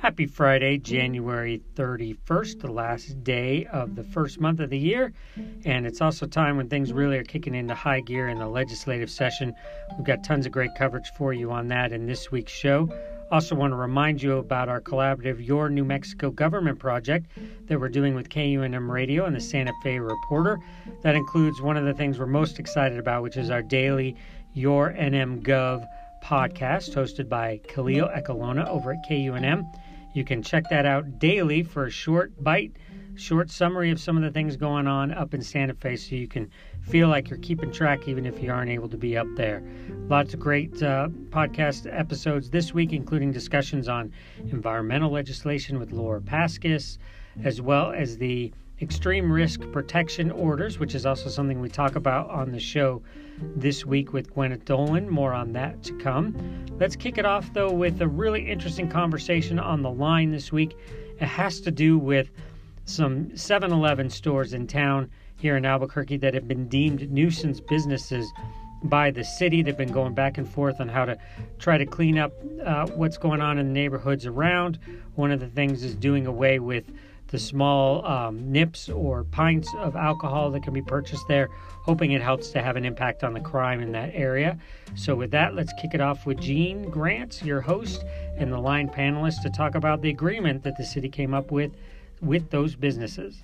Happy Friday, January 31st, the last day of the first month of the year. And it's also time when things really are kicking into high gear in the legislative session. We've got tons of great coverage for you on that in this week's show. Also, want to remind you about our collaborative Your New Mexico Government project that we're doing with KUNM Radio and the Santa Fe Reporter. That includes one of the things we're most excited about, which is our daily Your NM Gov podcast hosted by Khalil Ekulona over at KUNM. You can check that out daily for a short bite, short summary of some of the things going on up in Santa Fe so you can feel like you're keeping track even if you aren't able to be up there. Lots of great uh, podcast episodes this week, including discussions on environmental legislation with Laura Paskus, as well as the extreme risk protection orders, which is also something we talk about on the show this week with Gwyneth Doland. More on that to come. Let's kick it off, though, with a really interesting conversation on the line this week. It has to do with some 7 Eleven stores in town here in Albuquerque that have been deemed nuisance businesses by the city. They've been going back and forth on how to try to clean up uh, what's going on in the neighborhoods around. One of the things is doing away with the small um, nips or pints of alcohol that can be purchased there, hoping it helps to have an impact on the crime in that area. So, with that, let's kick it off with Gene Grants, your host and the line panelist, to talk about the agreement that the city came up with with those businesses.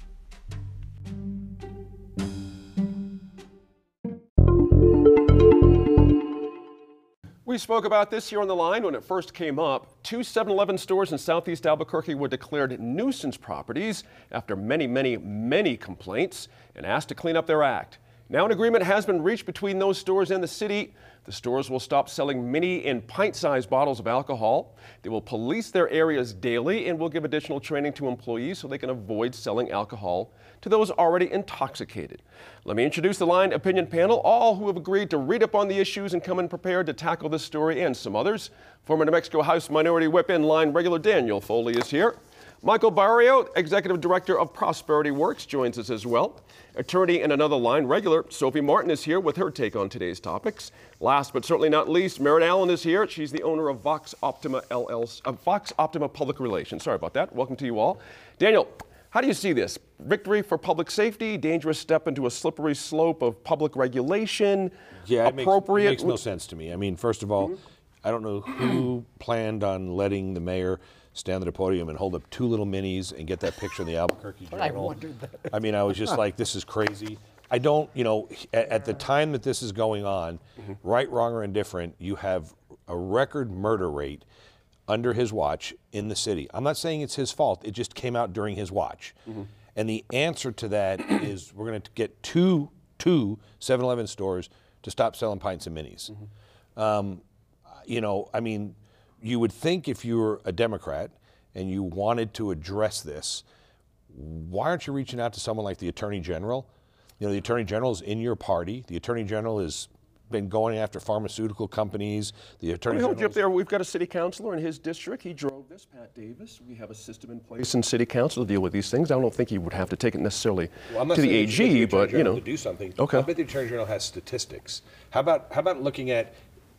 We spoke about this here on the line when it first came up. Two 7 Eleven stores in southeast Albuquerque were declared nuisance properties after many, many, many complaints and asked to clean up their act. Now, an agreement has been reached between those stores and the city. The stores will stop selling mini and pint sized bottles of alcohol. They will police their areas daily and will give additional training to employees so they can avoid selling alcohol to those already intoxicated. Let me introduce the line opinion panel, all who have agreed to read up on the issues and come in prepared to tackle this story and some others. Former New Mexico House Minority Whip in line regular Daniel Foley is here. Michael Barrio, Executive Director of Prosperity Works, joins us as well. Attorney in another line regular, Sophie Martin is here with her take on today's topics. Last but certainly not least, Merritt Allen is here. She's the owner of Vox Optima LLC, uh, Vox Optima Public Relations. Sorry about that. Welcome to you all. Daniel, how do you see this? Victory for public safety, dangerous step into a slippery slope of public regulation, yeah, appropriate? It makes, it makes no sense to me. I mean, first of all, mm -hmm. I don't know who planned on letting the mayor stand at a podium and hold up two little minis and get that picture in the Albuquerque Journal. I wondered that. I mean, I was just like, this is crazy. I don't, you know, at, at the time that this is going on, mm -hmm. right, wrong, or indifferent, you have a record murder rate under his watch in the city. I'm not saying it's his fault. It just came out during his watch. Mm-hmm. And the answer to that is we're going to get two two 7-Eleven stores to stop selling pints and minis. Mm-hmm. Um, you know, I mean, you would think if you were a Democrat and you wanted to address this, why aren't you reaching out to someone like the Attorney General? You know, the Attorney General is in your party. The Attorney General has been going after pharmaceutical companies. The attorney. Hold you up there. We've got a city councilor in his district. He drove this, Pat Davis. We have a system in place in city council to deal with these things. I don't think he would have to take it necessarily well, to the AG, the but you know, to do something. Okay. I bet the attorney general has statistics. How about how about looking at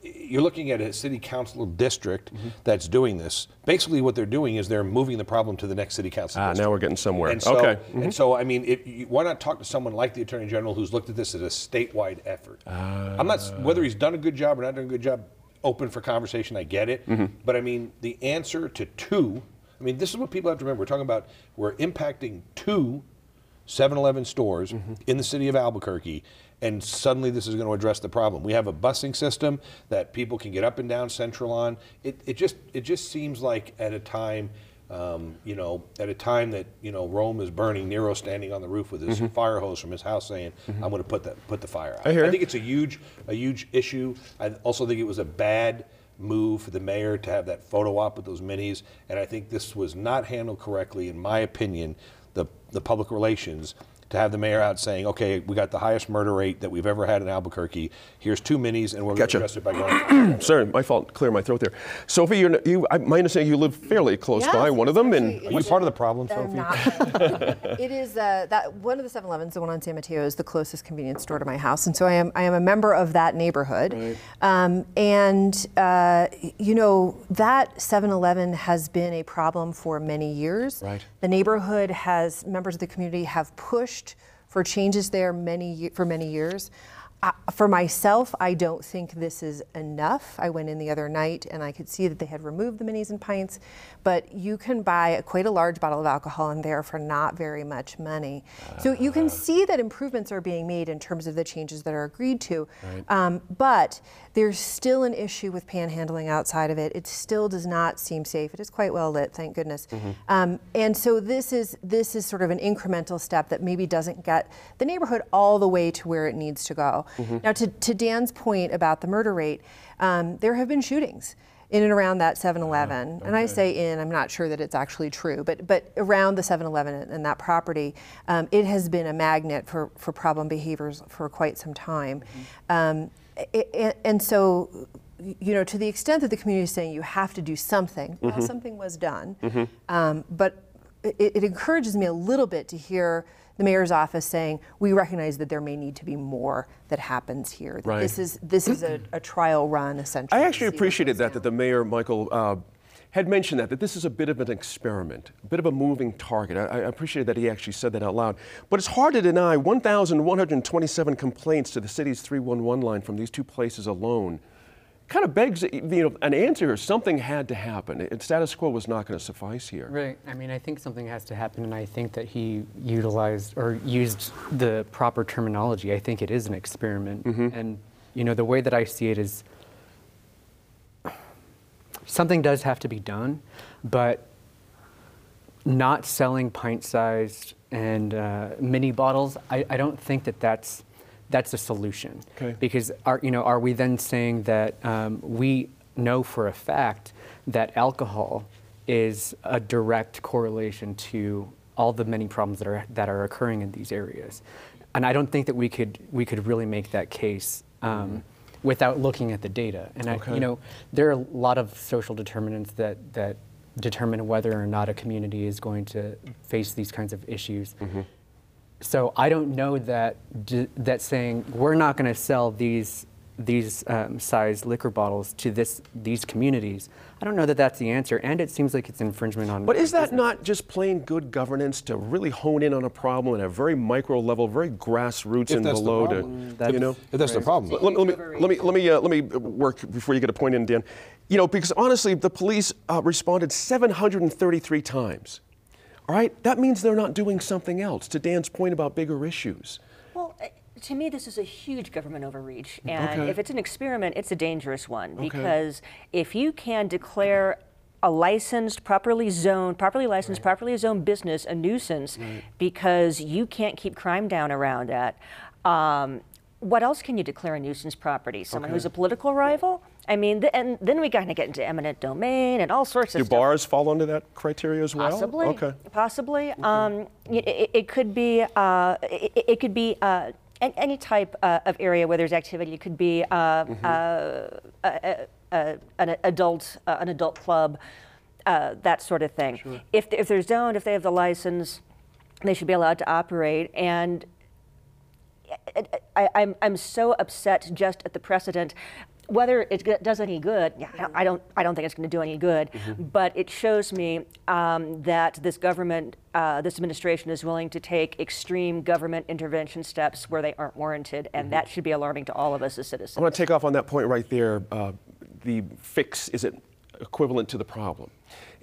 you're looking at a city council district mm-hmm. that's doing this. Basically, what they're doing is they're moving the problem to the next city council. Ah, district. now we're getting somewhere. And so, okay. Mm-hmm. And so, I mean, it, you, why not talk to someone like the attorney general who's looked at this as a statewide effort? Uh, I'm not whether he's done a good job or not done a good job. Open for conversation. I get it, mm-hmm. but I mean, the answer to two. I mean, this is what people have to remember. We're talking about we're impacting two 7-Eleven stores mm-hmm. in the city of Albuquerque and suddenly this is going to address the problem. We have a busing system that people can get up and down Central on. It, it just it just seems like at a time, um, you know, at a time that you know Rome is burning, Nero standing on the roof with his mm-hmm. fire hose from his house saying, mm-hmm. "I'm going to put the put the fire out." I, hear I think it's a huge a huge issue. I also think it was a bad move for the mayor to have that photo op with those minis, and I think this was not handled correctly, in my opinion. The the public relations to have the mayor out saying, okay, we got the highest murder rate that we've ever had in Albuquerque. Here's two minis, and we're Gotcha. going to address it by going. Sorry, my fault. Clear my throat there. Sophie, you're, you, I, my understanding you live fairly close Yes, by one of them, and actually, Are you part of the problem, Sophie? not. it is uh, that one of the 7-Elevens, the one on San Mateo, is the closest convenience store to my house, and so I am I am a member of that neighborhood. Um, and uh, you know that 7-Eleven has been a problem for many years. Right. The neighborhood has members of the community have pushed for changes there many for many years. Uh, for myself, I don't think this is enough. I went in the other night and I could see that they had removed the minis and pints, but you can buy a, quite a large bottle of alcohol in there for not very much money. So you can see that improvements are being made in terms of the changes that are agreed to. Um, but there's still an issue with panhandling outside of it. It still does not seem safe. It is quite well lit, thank goodness. Um, and so this is this is sort of an incremental step that maybe doesn't get the neighborhood all the way to where it needs to go. Now, to, to Dan's point about the murder rate, um, there have been shootings in and around that 7-Eleven. And I say in, I'm not sure that it's actually true, but but around the 7-Eleven and, and that property, um, it has been a magnet for, for problem behaviors for quite some time. Um, a- a- and so, you know, to the extent that the community is saying you have to do something, well, something was done. Um, but it, it encourages me a little bit to hear the mayor's office saying we recognize that there may need to be more that happens here. That Right. This is this is a, a trial run essentially. I actually appreciated that, down. that the mayor, Michael, uh, had mentioned that, that this is a bit of an experiment, a bit of a moving target. I, I appreciated that he actually said that out loud. But it's hard to deny 1,127 complaints to the city's 311 line from these two places alone. Kind of begs you know, an answer here. Something had to happen. It, status quo was not going to suffice here. Right. I mean, I think something has to happen, and I think that he utilized or used the proper terminology. I think it is an experiment, and you know, the way that I see it is something does have to be done, but not selling pint-sized and uh, mini bottles. I, I don't think that that's that's a solution. Okay. Because are you know are we then saying that um, we know for a fact that alcohol is a direct correlation to all the many problems that are that are occurring in these areas, and I don't think that we could we could really make that case. Um, Without looking at the data, and I, Okay. you know, there are a lot of social determinants that that determine whether or not a community is going to face these kinds of issues. So I don't know that d- that saying we're not going to sell these these um, size liquor bottles to this these communities. I don't know that that's the answer, and it seems like it's infringement on. But is that business. not just plain good governance to really hone in on a problem at a very micro level, very grassroots If and that's the below problem. to, you know? If that's the problem. Let, let me let me let me uh, let me work before you get a point in, Dan. You know, because honestly, the police uh, responded 733 times. All right, that means they're not doing something else. To Dan's point about bigger issues. Well, uh, to me, this is a huge government overreach. And Okay. if it's an experiment, it's a dangerous one because if you can declare a licensed, properly zoned, properly licensed, properly zoned business a nuisance because you can't keep crime down around that, um, what else can you declare a nuisance property? Someone who's a political rival? I mean, th- and then we kind of get into eminent domain and all sorts of Do stuff. bars fall under that criteria as well? Possibly. Okay. Possibly. Um, it, it could be. Uh, it, it could be. Uh, any type uh, of area where there's activity. It could be uh, Mm-hmm. uh, a- a- an adult, uh, an adult club, uh, that sort of thing. If, if they're zoned, if they have the license, they should be allowed to operate. And I, I'm, I'm so upset just at the precedent. Whether it does any good, yeah, I don't- I don't, I don't think it's going to do any good. But it shows me um, that this government, uh, this administration, is willing to take extreme government intervention steps where they aren't warranted, and that should be alarming to all of us as citizens. I want to take off on that point right there. Uh, the fix is it equivalent to the problem?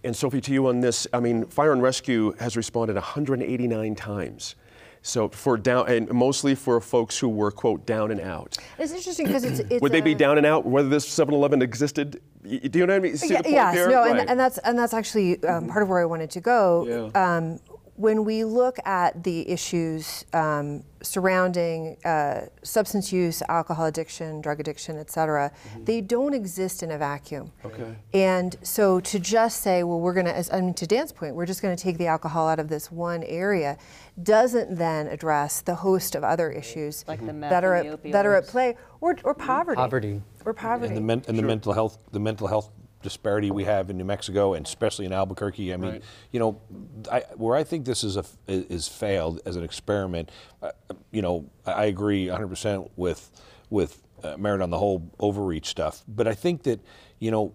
And Sophie, to you on this, I mean, fire and rescue has responded 189 times. So for down, and mostly for folks who were quote down and out. It's interesting because it's, it's Would they be down and out whether this 7-Eleven existed? Do you know what I mean? See Yeah, the point yes, there? no, Right. and, and that's and that's actually um, part of where I wanted to go. Yeah. Um, when we look at the issues um, surrounding uh, substance use, alcohol addiction, drug addiction, et cetera, mm-hmm. they don't exist in a vacuum. Okay. And so to just say, well, we're going to, I mean, to Dan's point, we're just going to take the alcohol out of this one area, doesn't then address the host of other issues like that are at, that are at play, or, or poverty. Poverty. Or poverty. And the, men, and sure. the mental health, the mental health disparity we have in New Mexico and especially in Albuquerque. I mean, right. you know, I, where I think this is a, is failed as an experiment. Uh, you know, I agree 100% with with uh, Merritt on the whole overreach stuff, but I think that you know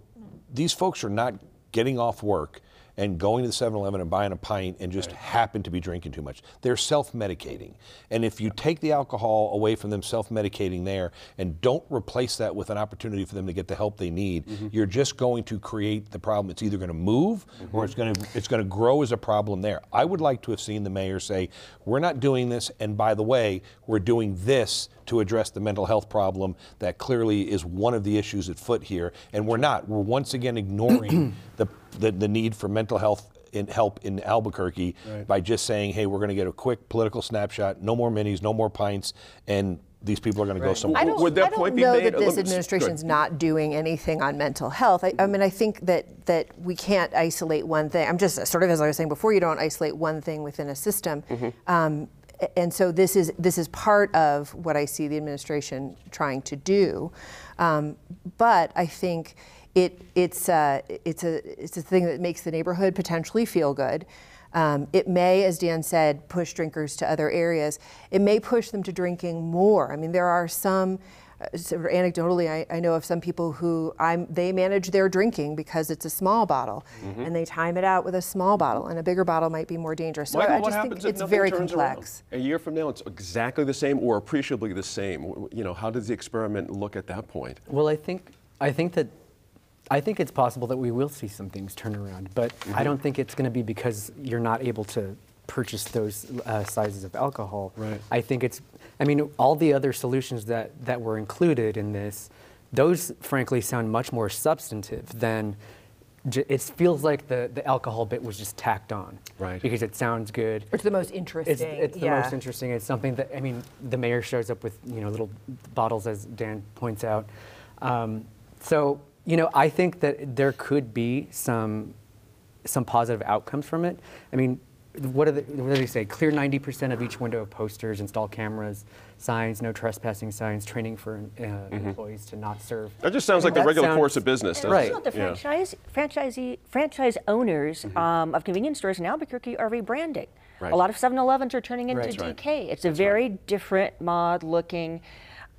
these folks are not getting off work and going to the 7-Eleven and buying a pint and just right. happen to be drinking too much. They're self-medicating. And if you take the alcohol away from them self-medicating there and don't replace that with an opportunity for them to get the help they need, mm-hmm. you're just going to create the problem. It's either going to move mm-hmm. or it's going to it's going to grow as a problem there. I would like to have seen the mayor say, "We're not doing this and by the way, we're doing this to address the mental health problem that clearly is one of the issues at foot here." And we're not. We're once again ignoring the the, the need for mental health in help in Albuquerque right. by just saying, hey, we're going to get a quick political snapshot, no more minis, no more pints, and these people are going to go somewhere. I don't, Would that I don't point know that this administration's not doing anything on mental health. I, I, mean, I think that that we can't isolate one thing. I'm just sort of as I was saying before, you don't isolate one thing within a system. Mm-hmm. Um, and so this is this is part of what I see the administration trying to do. Um, but I think it, it's, uh, it's, a, it's a thing that makes the neighborhood potentially feel good. Um, it may, as Dan said, push drinkers to other areas. It may push them to drinking more. I mean, there are some, sort of anecdotally, I, I, know of some people who I'm, they manage their drinking because it's a small bottle, mm-hmm. and they time it out with a small bottle, and a bigger bottle might be more dangerous. So Michael, I, I just think it's very complex. Around? A year from now, it's exactly the same or appreciably the same. You know, how does the experiment look at that point? Well, I think I think that I think it's possible that we will see some things turn around, but mm-hmm. I don't think it's going to be because you're not able to purchase those uh, sizes of alcohol. Right. I think it's, I mean, all the other solutions that, that were included in this, those frankly sound much more substantive than it feels like the, the alcohol bit was just tacked on. Right. Because it sounds good. It's the most interesting. It's, it's the yeah. most interesting. It's something that, I mean, the mayor shows up with, you know, little bottles, as Dan points out. Um, so you know, I think that there could be some some positive outcomes from it. I mean, what do they, what do they say? Clear 90% of each window of posters, install cameras, signs, no trespassing signs, training for uh, mm-hmm. employees to not serve. That just sounds like the regular sounds, course of business. Right. The franchise, yeah. franchisee, franchise owners mm-hmm. um, of convenience stores in Albuquerque are rebranding. Right. A lot of 7-Elevens are turning into right. DK. Right. It's a very right. different mod looking,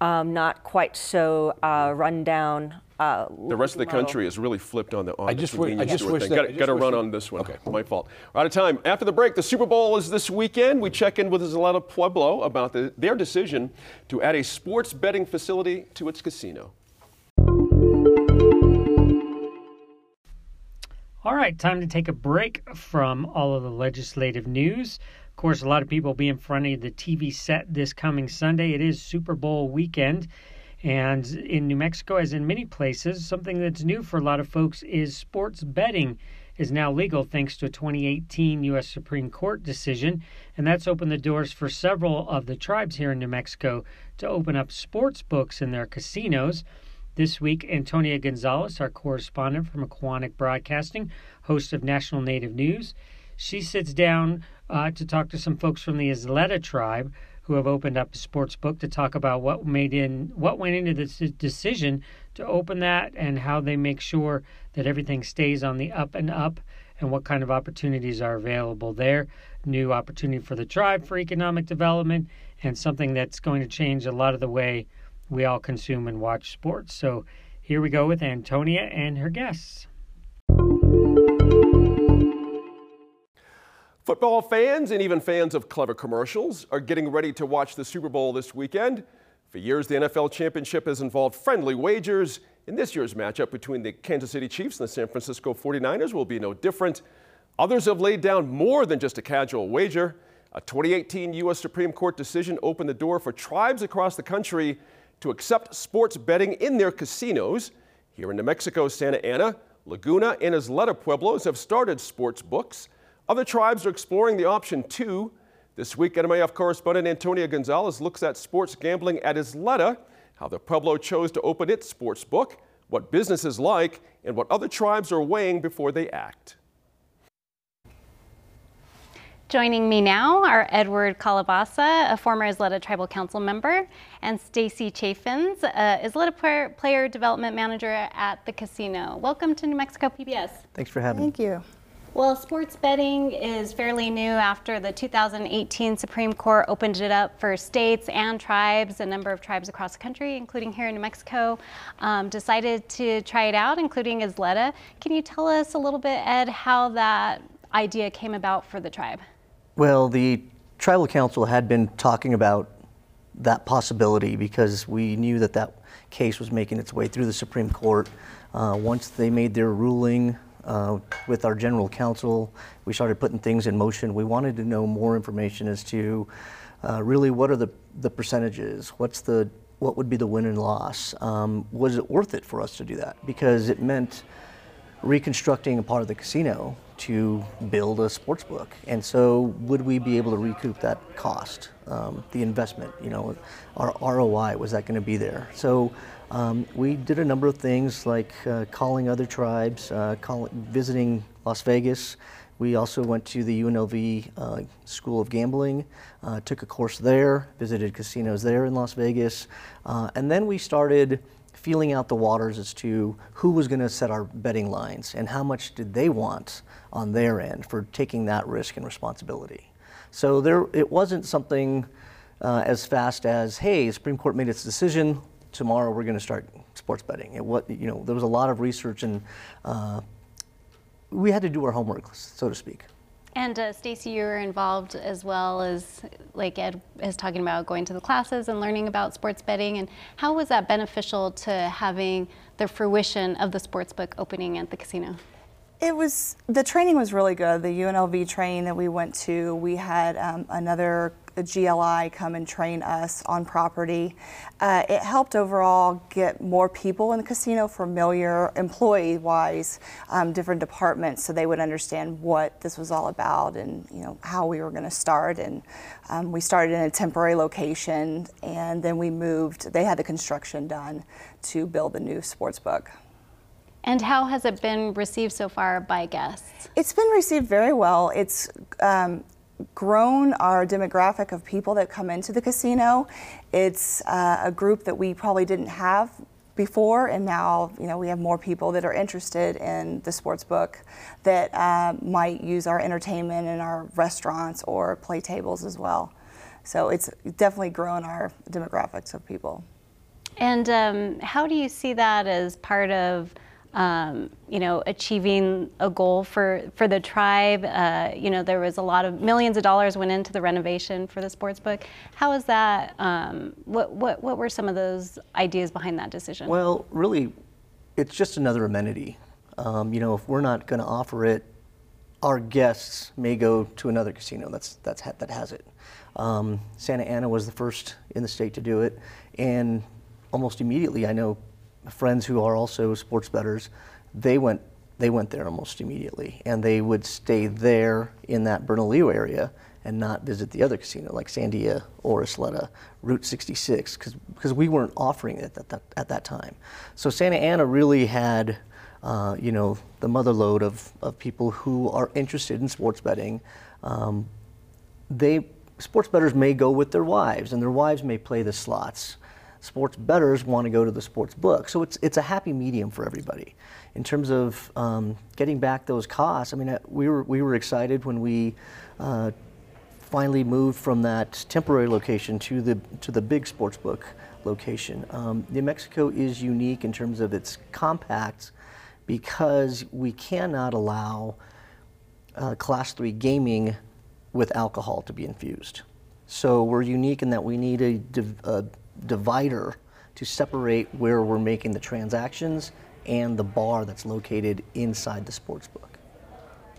um, not quite so uh, rundown uh, the rest of the model. country is really flipped on the on I just, the I just wish thing. Got to run on this one. Okay. My fault. We're out of time. After the break, the Super Bowl is this weekend. We check in with Isleta Pueblo about the, their decision to add a sports betting facility to its casino. All right, time to take a break from all of the legislative news. Of course, a lot of people will be in front of the TV set this coming Sunday. It is Super Bowl weekend. And in New Mexico, as in many places, something that's new for a lot of folks is sports betting is now legal thanks to a 2018 U.S. Supreme Court decision. And that's opened the doors for several of the tribes here in New Mexico to open up sports books in their casinos. This week, Antonia Gonzalez, our correspondent from Koahnic Broadcasting, host of National Native News, she sits down uh, to talk to some folks from the Isleta tribe who have opened up a sports book to talk about what made in what went into this decision to open that and how they make sure that everything stays on the up and up and what kind of opportunities are available there. New opportunity for the tribe for economic development and something that's going to change a lot of the way we all consume and watch sports. So here we go with Antonia and her guests. Football fans and even fans of clever commercials are getting ready to watch the Super Bowl this weekend. For years, the NFL championship has involved friendly wagers. In this year's matchup between the Kansas City Chiefs and the San Francisco 49ers will be no different. Others have laid down more than just a casual wager. A 2018 U.S. Supreme Court decision opened the door for tribes across the country to accept sports betting in their casinos. Here in New Mexico, Santa Ana, Laguna, and Isleta Pueblos have started sports books. Other tribes are exploring the option too. This week, NMiF correspondent Antonia Gonzalez looks at sports gambling at Isleta, how the Pueblo chose to open its sports book, what business is like, and what other tribes are weighing before they act. Joining me now are Edward Calabasa, a former Isleta Tribal Council member, and Stacy Chaffins, a Isleta Player Development Manager at the casino. Welcome to New Mexico PBS. Thanks for having me. Thank you. Well, sports betting is fairly new after the 2018 Supreme Court opened it up for states and tribes. A number of tribes across the country, including here in New Mexico, um, decided to try it out, including Isleta. Can you tell us a little bit, Ed, how that idea came about for the tribe? Well, the tribal council had been talking about that possibility because we knew that that case was making its way through the Supreme Court. Uh, once they made their ruling uh, with our general counsel, we started putting things in motion. We wanted to know more information as to uh, really what are the, the percentages, what's the what would be the win and loss? Um, was it worth it for us to do that? Because it meant reconstructing a part of the casino to build a sports book. And so, would we be able to recoup that cost, um, the investment? You know, our ROI was that going to be there? So, um, we did a number of things like uh, calling other tribes, uh, call, visiting Las Vegas. We also went to the UNLV uh, School of Gambling, uh, took a course there, visited casinos there in Las Vegas, uh, and then we started feeling out the waters as to who was going to set our betting lines and how much did they want on their end for taking that risk and responsibility. So there, it wasn't something uh, as fast as, hey, Supreme Court made its decision. Tomorrow we're going to start sports betting. It what you know there was a lot of research and uh, we had to do our homework, so to speak. And uh, Stacy, you were involved as well as, like Ed is talking about, going to the classes and learning about sports betting. And how was that beneficial to having the fruition of the sports book opening at the casino? It was the training was really good. The UNLV training that we went to, we had um, another GLI come and train us on property. Uh, it helped overall get more people in the casino familiar, employee-wise, um, different departments, so they would understand what this was all about and you know how we were going to start. And um, we started in a temporary location, and then we moved. They had the construction done to build the new sports book. And how has it been received so far by guests? It's been received very well. It's um, grown our demographic of people that come into the casino. It's uh, a group that we probably didn't have before, and now you know we have more people that are interested in the sports book that uh, might use our entertainment in our restaurants or play tables as well. So it's definitely grown our demographics of people. And um, how do you see that as part of um, you know, achieving a goal for, for the tribe. Uh, you know, there was a lot of millions of dollars went into the renovation for the sports book. How is that? Um, what, what, what were some of those ideas behind that decision? Well, really, it's just another amenity. Um, you know, if we're not going to offer it, our guests may go to another casino that's, that's ha- that has it. Um, Santa Ana was the first in the state to do it, and almost immediately, I know friends who are also sports bettors, they went they went there almost immediately, and they would stay there in that Bernalillo area and not visit the other casino like Sandia or Isleta, Route 66, because we weren't offering it at that, at that time. So Santa Ana really had, uh, you know, the mother lode of, of people who are interested in sports betting. Um, they sports bettors may go with their wives, and their wives may play the slots sports bettors want to go to the sports book. So it's, it's a happy medium for everybody. In terms of um, getting back those costs, I mean, uh, we were, we were excited when we uh, finally moved from that temporary location to the, to the big sports book location. Um, New Mexico is unique in terms of its compact because we cannot allow uh, class three gaming with alcohol to be infused. So we're unique in that we need a, a divider to separate where we're making the transactions and the bar that's located inside the sports book.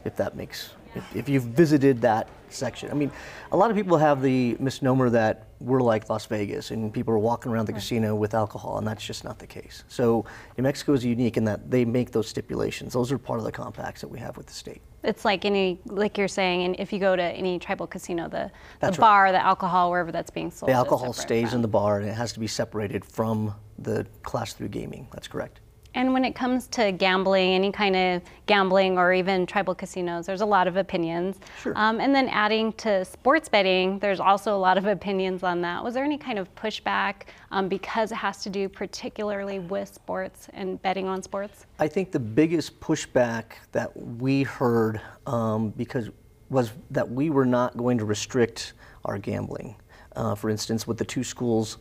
If that makes If, if you've visited that section, I mean, a lot of people have the misnomer that we're like Las Vegas and people are walking around the casino with alcohol, and that's just not the case. So New Mexico is unique in that they make those stipulations. Those are part of the compacts that we have with the state. It's like any, like you're saying, and if you go to any tribal casino, the, the right. bar, the alcohol, wherever that's being sold. The alcohol stays from- in the bar and it has to be separated from the class three gaming. That's correct. And when it comes to gambling, any kind of gambling or even tribal casinos, there's a lot of opinions. Sure. Um, and then adding to sports betting, there's also a lot of opinions on that. Was there any kind of pushback um, because it has to do particularly with sports and betting on sports? I think the biggest pushback that we heard um, because was that we were not going to restrict our gambling. Uh, for instance, with the two schools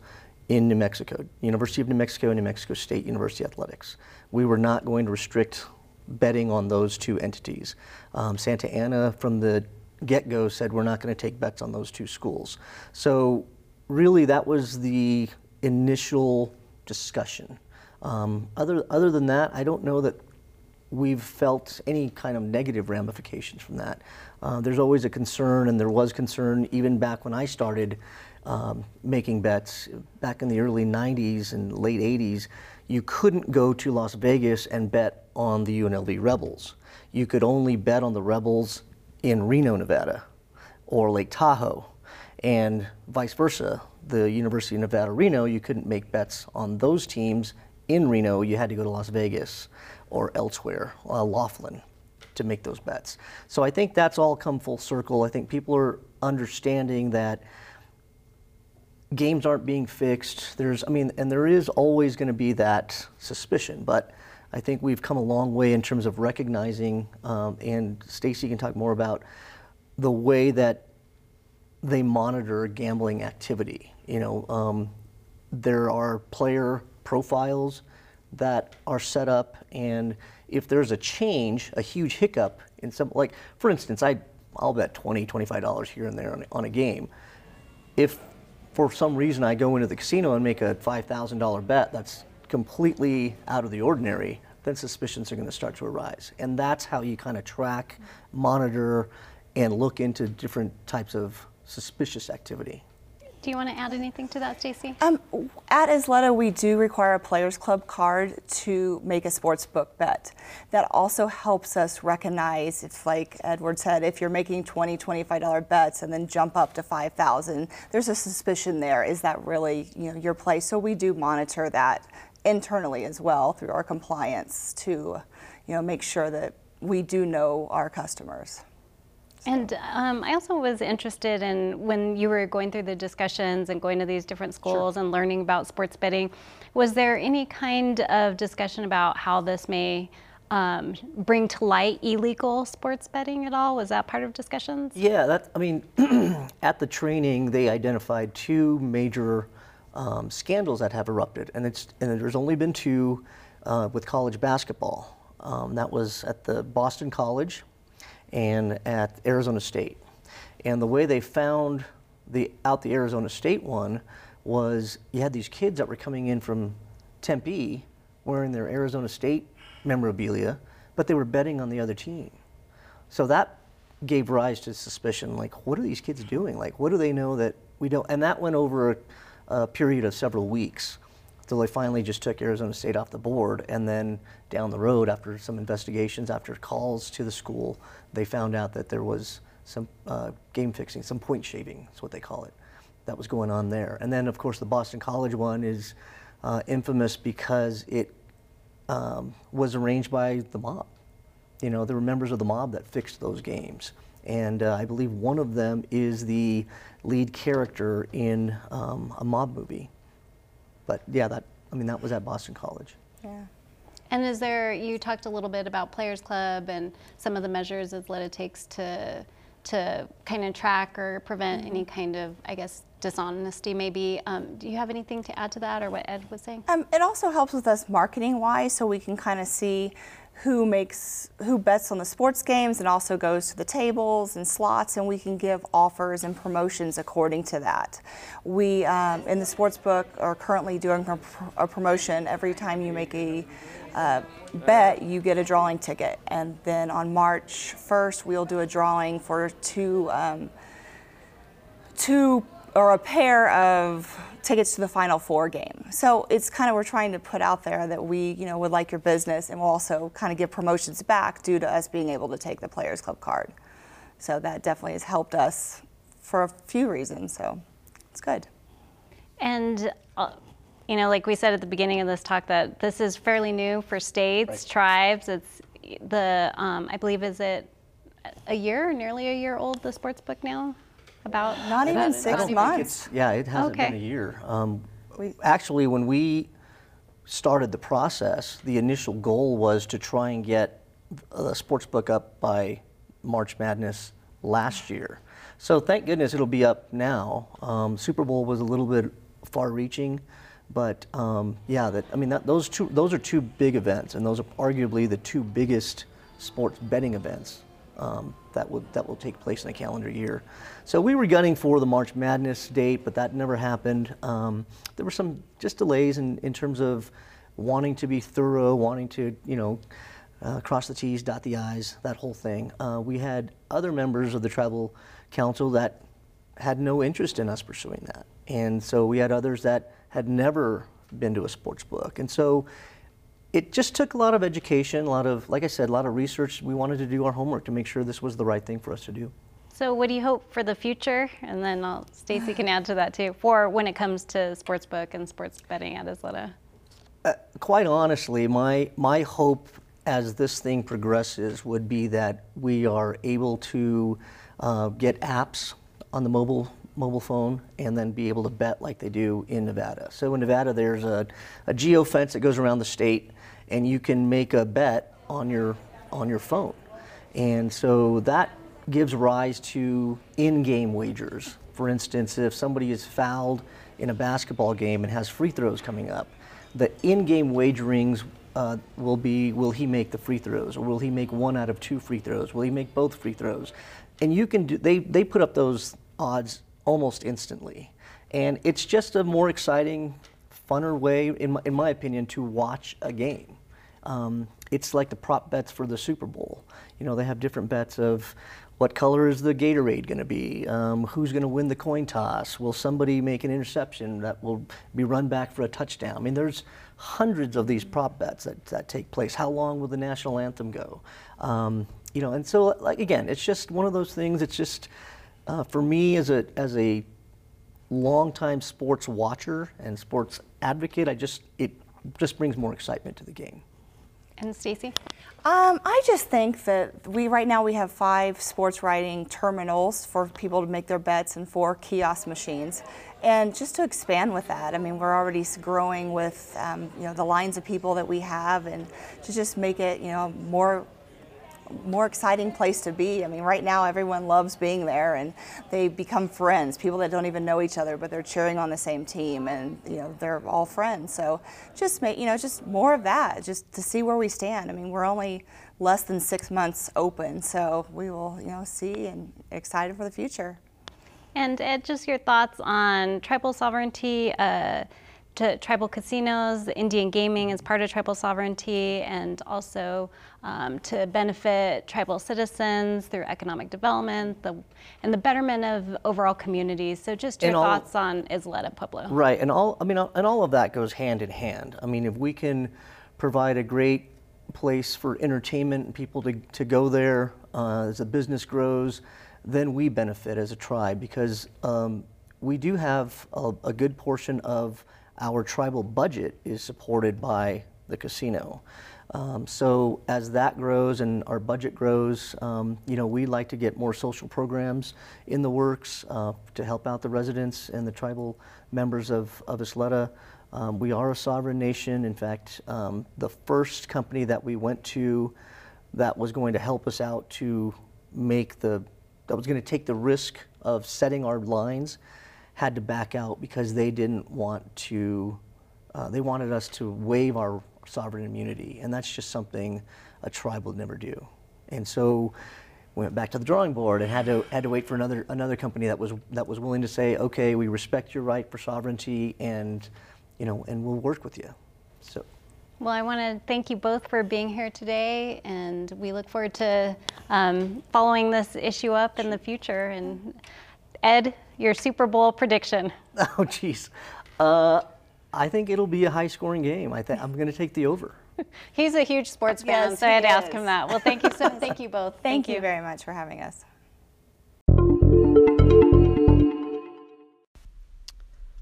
in New Mexico, University of New Mexico and New Mexico State University Athletics, we were not going to restrict betting on those two entities. Um, Santa Ana, from the get-go, said we're not going to take bets on those two schools. So really, that was the initial discussion. Um, other, other than that, I don't know that we've felt any kind of negative ramifications from that. Uh, there's always a concern, and there was concern even back when I started um, making bets back in the early 90s and late 80s. You couldn't go to Las Vegas and bet on the UNLV Rebels. You could only bet on the Rebels in Reno, Nevada, or Lake Tahoe, and vice versa. The University of Nevada, Reno, you couldn't make bets on those teams in Reno. You had to go to Las Vegas or elsewhere, uh, Laughlin, to make those bets. So I think that's all come full circle. I think people are understanding that games aren't being fixed. There's, I mean, and there is always going to be that suspicion, but I think we've come a long way in terms of recognizing, um, and Stacy can talk more about the way that they monitor gambling activity. You know, um, there are player profiles that are set up, and if there's a change, a huge hiccup in some, like for instance, I I'll bet 20 $25 here and there on, on a game. If for some reason I go into the casino and make a $5,000 bet that's completely out of the ordinary, then suspicions are going to start to arise. And that's how you kind of track, monitor, and look into different types of suspicious activity. Do you want to add anything to that, Stacy? Um, at Isleta, we do require a Players Club card to make a sports book bet. That also helps us recognize if, like Edward said, if you're making $20, $25 bets and then jump up to 5000 there's a suspicion there. Is that really you know, your play? So we do monitor that internally as well through our compliance to you know, make sure that we do know our customers. And um, I also was interested in when you were going through the discussions and going to these different schools and learning about sports betting, was there any kind of discussion about how this may um, bring to light illegal sports betting at all? Was that part of discussions? Yeah, that, I mean, at the training, they identified two major um, scandals that have erupted, and, it's, and there's only been two uh, with college basketball. Um, that was at the Boston College and at Arizona State. And the way they found the, out the Arizona State one was you had these kids that were coming in from Tempe wearing their Arizona State memorabilia, but they were betting on the other team. So that gave rise to suspicion like, what are these kids doing? Like, what do they know that we don't? And that went over a, a period of several weeks until they finally just took Arizona State off the board. And then down the road, after some investigations, after calls to the school, they found out that there was some uh, game fixing, some point shaving, is what they call it, that was going on there. And then, of course, the Boston College one is uh, infamous because it um, was arranged by the mob. You know, there were members of the mob that fixed those games. And uh, I believe one of them is the lead character in um, a mob movie. But yeah, that I mean that was at Boston College. Yeah. And is there, you talked a little bit about Players Club and some of the measures Isleta takes to, to kind of track or prevent any kind of, I guess, dishonesty maybe. Um, do you have anything to add to that or what Ed was saying? Um, it also helps with us marketing wise, so we can kind of see who makes who bets on the sports games and also goes to the tables and slots and we can give offers and promotions according to that. We um, in the sports book are currently doing a promotion. Every time you make a uh, bet you get a drawing ticket. And then on march 1st we'll do a drawing for two um, two or a pair of tickets to the Final Four game. So it's kind of we're trying to put out there that we, you know, would like your business, and we'll also kind of give promotions back due to us being able to take the Players Club card. So that definitely has helped us for a few reasons. So it's good. And. Uh, you know, like we said at the beginning of this talk, that this is fairly new for states, right. tribes. It's the, um, I believe, is it a year, nearly a year old, the sports book now? About not even six months. yeah, it hasn't okay. been a year. Um, we, actually, when we started the process, the initial goal was to try and get the sports book up by March Madness last year. So thank goodness it'll be up now. Um, Super Bowl was a little bit far-reaching, but um, yeah, that I mean that, those two those are two big events, and those are arguably the two biggest sports betting events um, that will that will take place in a calendar year. So we were gunning for the March Madness date, but that never happened. Um, there were some just delays in, in terms of wanting to be thorough, wanting to you know uh, cross the T's, dot the I's, that whole thing. Uh, we had other members of the tribal council that had no interest in us pursuing that, and so we had others that had never been to a sports book, and so it just took a lot of education, a lot of, like I said, a lot of research. We wanted to do our homework to make sure this was the right thing for us to do. So, what do you hope for the future? And then Stacy can add to that too, for when it comes to sportsbook and sports betting at Isleta. Uh, quite honestly, my my hope as this thing progresses would be that we are able to uh, get apps on the mobile mobile phone and then be able to bet like they do in Nevada. So in Nevada, there's a, a geo fence that goes around the state and you can make a bet on your on your phone. And so that gives rise to in-game wagers. For instance, if somebody is fouled in a basketball game and has free throws coming up, the in-game wagerings uh, will be will he make the free throws or will he make one out of two free throws? Will he make both free throws? And you can do they they put up those odds almost instantly. And it's just a more exciting, funner way, in my, in my opinion, to watch a game. Um, it's like the prop bets for the Super Bowl. You know, they have different bets of what color is the Gatorade going to be? Um, who's going to win the coin toss? Will somebody make an interception that will be run back for a touchdown? I mean, there's hundreds of these prop bets that, that take place. How long will the national anthem go? Um, you know, and so, like, again, it's just one of those things. It's just, uh, for me as a, as a longtime sports watcher and sports advocate, I just, it just brings more excitement to the game. And Stacy? Um, I just think that we right now we have five sports writing terminals for people to make their bets and four kiosk machines. And just to expand with that, I mean, we're already growing with um, you know the lines of people that we have, and to just make it you know more more exciting place to be. I mean, right now everyone loves being there and they become friends. People that don't even know each other, but they're cheering on the same team and, you know, they're all friends. So just make, you know, just more of that, just to see where we stand. I mean, we're only less than six months open, so we will, you know, see and excited for the future. And Ed, just your thoughts on tribal sovereignty, uh, to tribal casinos, Indian gaming is part of tribal sovereignty, and also um, to benefit tribal citizens through economic development the, and the betterment of overall communities. So, just your thoughts on Isleta Pueblo. Right, and all I mean, and all of that goes hand in hand. I mean, if we can provide a great place for entertainment and people to, to go there uh, as the business grows, then we benefit as a tribe because um, we do have a, a good portion of our tribal budget is supported by the casino. Um, so as that grows and our budget grows, um, you know, we like to get more social programs in the works uh, to help out the residents and the tribal members of, of Isleta. Um, we are a sovereign nation. In fact, um, the first company that we went to that was going to help us out to make the, that was going to take the risk of setting our lines had to back out because they didn't want to, uh, they wanted us to waive our sovereign immunity, and that's just something a tribe would never do. And so we went back to the drawing board and had to had to wait for another another company that was that was willing to say, okay, we respect your right for sovereignty, and you know, and we'll work with you. So. Well, I want to thank you both for being here today, and we look forward to um, following this issue up in the future. And Ed, your Super Bowl prediction. Oh, geez. Uh, I think it'll be a high-scoring game. I think I'm going to take the over. He's a huge sports fan, Yes, so I had to he ask him that. Well, thank you so thank you both. Thank, you very much for having us.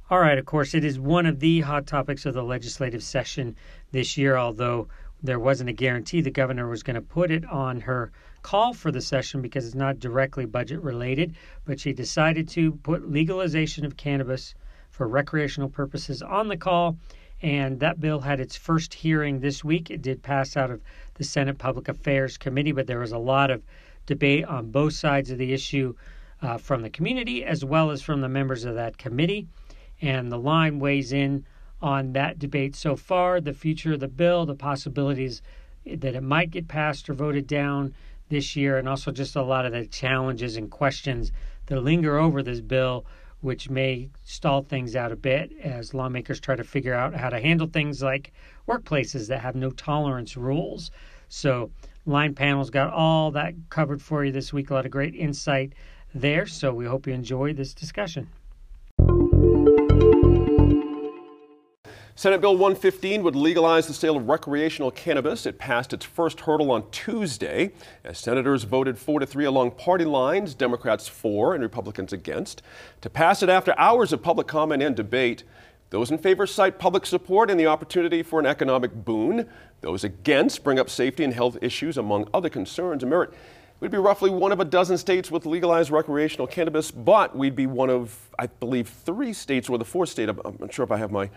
All right, of course, it is one of the hot topics of the legislative session this year, although there wasn't a guarantee the governor was going to put it on her call for the session because it's not directly budget related. But she decided to put legalization of cannabis for recreational purposes on the call. And that bill had its first hearing this week. It did pass out of the Senate Public Affairs Committee, but there was a lot of debate on both sides of the issue uh, from the community as well as from the members of that committee and the line weighs in on that debate so far, the future of the bill, the possibilities that it might get passed or voted down this year, and also just a lot of the challenges and questions that linger over this bill, which may stall things out a bit as lawmakers try to figure out how to handle things like workplaces that have no tolerance rules. So, line panels got all that covered for you this week. A lot of great insight there. So, we hope you enjoy this discussion. Senate Bill 115 would legalize the sale of recreational cannabis. It passed its first hurdle on Tuesday as senators voted 4 to 3 along party lines, Democrats for and Republicans against. To pass it after hours of public comment and debate, those in favor cite public support and the opportunity for an economic boon. Those against bring up safety and health issues, among other concerns. And Merritt, we'd be roughly one of a dozen states with legalized recreational cannabis, but we'd be one of, I believe, three states, or the fourth state. I'm I'm not sure if I have my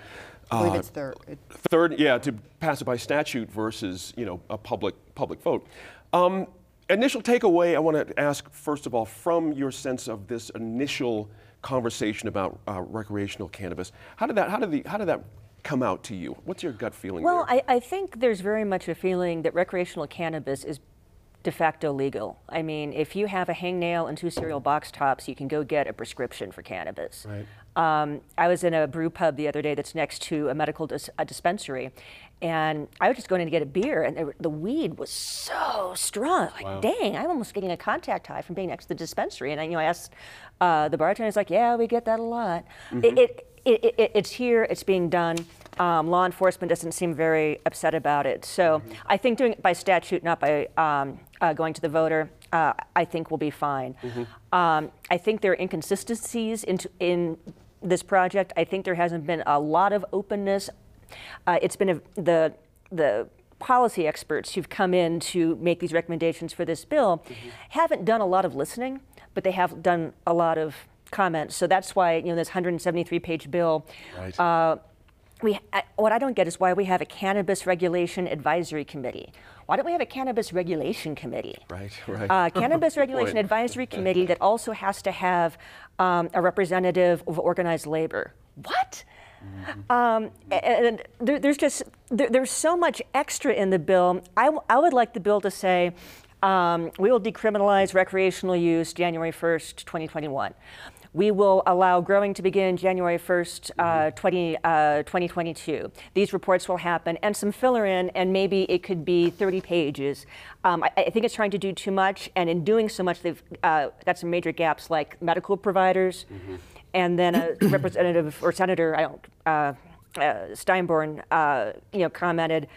I believe uh, it's third. It- Third, yeah, to pass it by statute versus you know a public public vote. Um, initial takeaway, I want to ask first of all from your sense of this initial conversation about uh, recreational cannabis. How did that how did the how did that come out to you? What's your gut feeling? Well, there? I, I think there's very much a feeling that recreational cannabis is de facto legal. I mean, if you have a hangnail and two cereal box tops, you can go get a prescription for cannabis. Right. Um, I was in a brew pub the other day that's next to a medical dis- a dispensary, and I was just going in to get a beer, and the weed was so strong. Like, dang, I'm almost getting a contact high from being next to the dispensary. And I, you know, I asked uh, the bartender, he's like, "Yeah, we get that a lot. It, it, it, it, it's here. It's being done." Um, law enforcement doesn't seem very upset about it. So I think doing it by statute, not by um, uh, going to the voter, uh, I think will be fine. Um, I think there are inconsistencies in, in this project. I think there hasn't been a lot of openness. Uh, it's been a, the the policy experts who've come in to make these recommendations for this bill haven't done a lot of listening, but they have done a lot of comments. So that's why you know this 173 page bill. Right. Uh, we, what I don't get is why we have a cannabis regulation advisory committee. Why don't we have a cannabis regulation committee? right, right. Uh, cannabis regulation point. advisory committee that also has to have um, a representative of organized labor. What? Um, and there, there's just there, there's so much extra in the bill. I, w- I would like the bill to say um, we will decriminalize recreational use January 1st, 2021. We will allow growing to begin January 1st, uh, 20, uh, 2022. These reports will happen, and some filler in, and maybe it could be 30 pages. Um, I, I think it's trying to do too much, and in doing so much, they've uh, got some major gaps like medical providers, and then a representative or senator, I don't, uh, uh, Steinborn, uh, you know, commented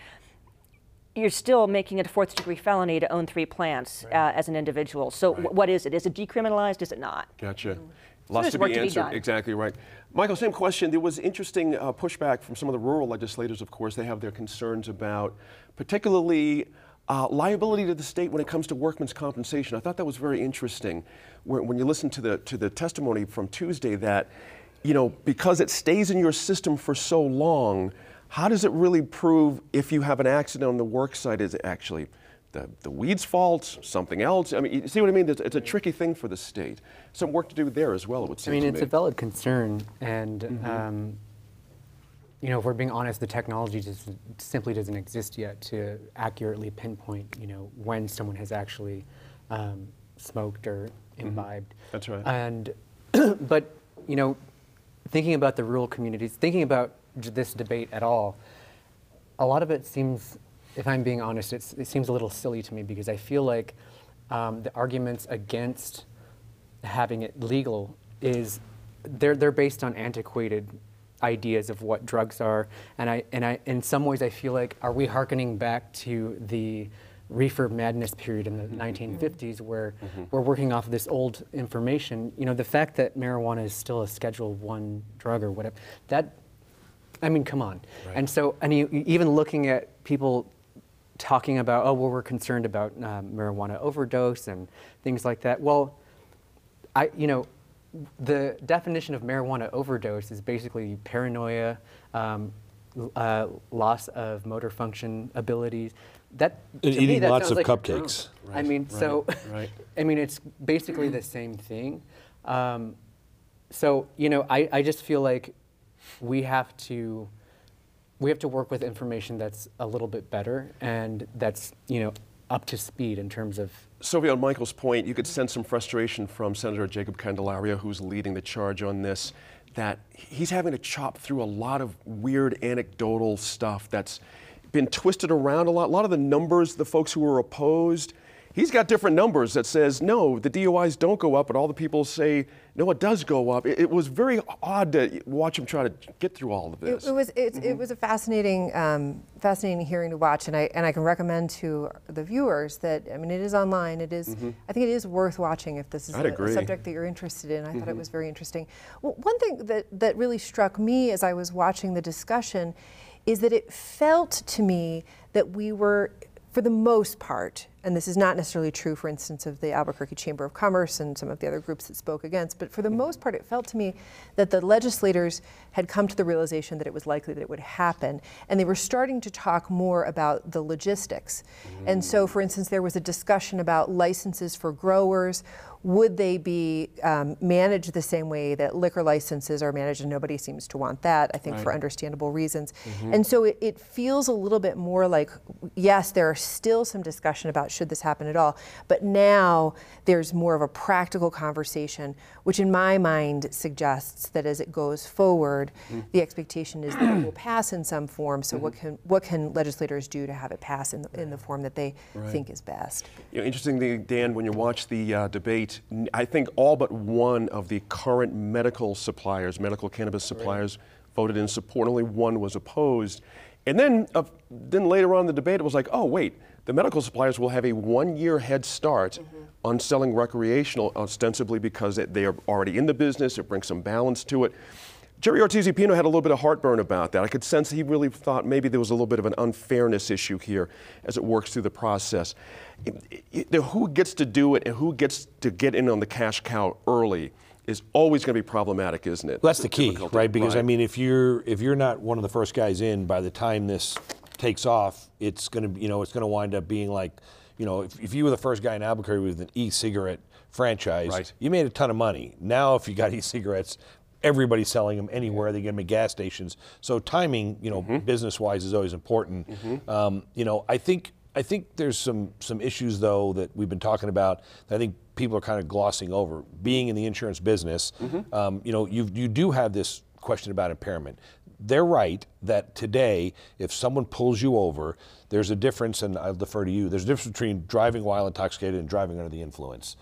you're still making it a fourth degree felony to own three plants uh, as an individual. So wh- what is it? Is it decriminalized? Is it not? Gotcha. Lots to be to be answered. exactly right. Michael, same question. There was interesting uh, pushback from some of the rural legislators, of course. They have their concerns about particularly uh, liability to the state when it comes to workman's compensation. I thought that was very interesting when, when you listen to the, to the testimony from Tuesday that, you know, because it stays in your system for so long, how does it really prove if you have an accident on the work site is it actually the, the weed's fault, something else? I mean, you see what I mean? It's, it's a tricky thing for the state. Some work to do there as well, it would seem. I mean, it's me. a valid concern, and um, you know, if we're being honest, the technology just simply doesn't exist yet to accurately pinpoint, you know, when someone has actually um, smoked or imbibed. That's right. And, but, you know, thinking about the rural communities, thinking about this debate at all, a lot of it seems, if I'm being honest, it's, it seems a little silly to me because I feel like um, the arguments against having it legal is they're, they're based on antiquated ideas of what drugs are. And, I, and I, in some ways, I feel like, are we hearkening back to the reefer madness period in the 1950s where we're working off of this old information? You know, the fact that marijuana is still a Schedule One drug or whatever, that, I mean, come on. And so, and you- even looking at people talking about, oh, well, we're concerned about um, marijuana overdose and things like that. Well, I, you know, the definition of marijuana overdose is basically paranoia, um, uh, loss of motor function abilities. That And me, eating that lots of like cupcakes. I mean, so right. I mean, it's basically the same thing. Um, so you know, I, I just feel like we have to we have to work with information that's a little bit better and that's you know up to speed in terms of Sylvia, on Michael's point, you could sense some frustration from Senator Jacob Candelaria, who's leading the charge on this, that he's having to chop through a lot of weird anecdotal stuff that's been twisted around a lot. A lot of the numbers, the folks who were opposed, he's got different numbers that says, no, the DUIs don't go up, but all the people say, no, it does go up. It, it was very odd to watch him try to get through all of It, this. it was it, it was a fascinating um, fascinating hearing to watch, and I and I can recommend to the viewers that I mean it is online. It is- mm-hmm. I think it is worth watching if this is a, a subject that you're interested in. I thought it mm-hmm. was very interesting. Well, one thing that that really struck me as I was watching the discussion is that it felt to me that we were for the most part, and this is not necessarily true, for instance, of the Albuquerque Chamber of Commerce and some of the other groups that spoke against, but for the most part, it felt to me that the legislators had come to the realization that it was likely that it would happen, and they were starting to talk more about the logistics. And so, for instance, there was a discussion about licenses for growers. Would they be um, managed the same way that liquor licenses are managed? And nobody seems to want that, I think, for understandable reasons. And so it, it feels a little bit more like, yes, there are still some discussion about should this happen at all, but now there's more of a practical conversation, which in my mind suggests that as it goes forward, the expectation is that it will pass in some form. So what can what can legislators do to have it pass in the, in the form that they think is best? You know, interestingly, Dan, when you watch the uh, debate, I think all but one of the current medical suppliers, medical cannabis suppliers, voted in support. Only one was opposed. And then, uh, then later on in the debate, it was like, oh wait, the medical suppliers will have a one-year head start mm-hmm. on selling recreational, ostensibly because they- they are already in the business. It brings some balance to it. Jerry Ortiz Pino had a little bit of heartburn about that. I could sense he really thought maybe there was a little bit of an unfairness issue here as it works through the process. It- it- the who gets to do it and who gets to get in on the cash cow early is always going to be problematic, isn't it? Well, that's the key, difficulty. right? Because I mean, if you're if you're not one of the first guys in, by the time this takes off, it's gonna you know it's gonna wind up being like, you know, if, if you were the first guy in Albuquerque with an e-cigarette franchise, Right. you made a ton of money. Now, if you got e-cigarettes, everybody's selling them anywhere. They get them at gas stations. So timing, you know, business-wise, is always important. Um, you know, I think I think there's some some issues though that we've been talking about that I think people are kind of glossing over. Being in the insurance business, um, you know, you you do have this question about impairment. They're right that today, if someone pulls you over, there's a difference, and I'll defer to you. There's a difference between driving while intoxicated and driving under the influence.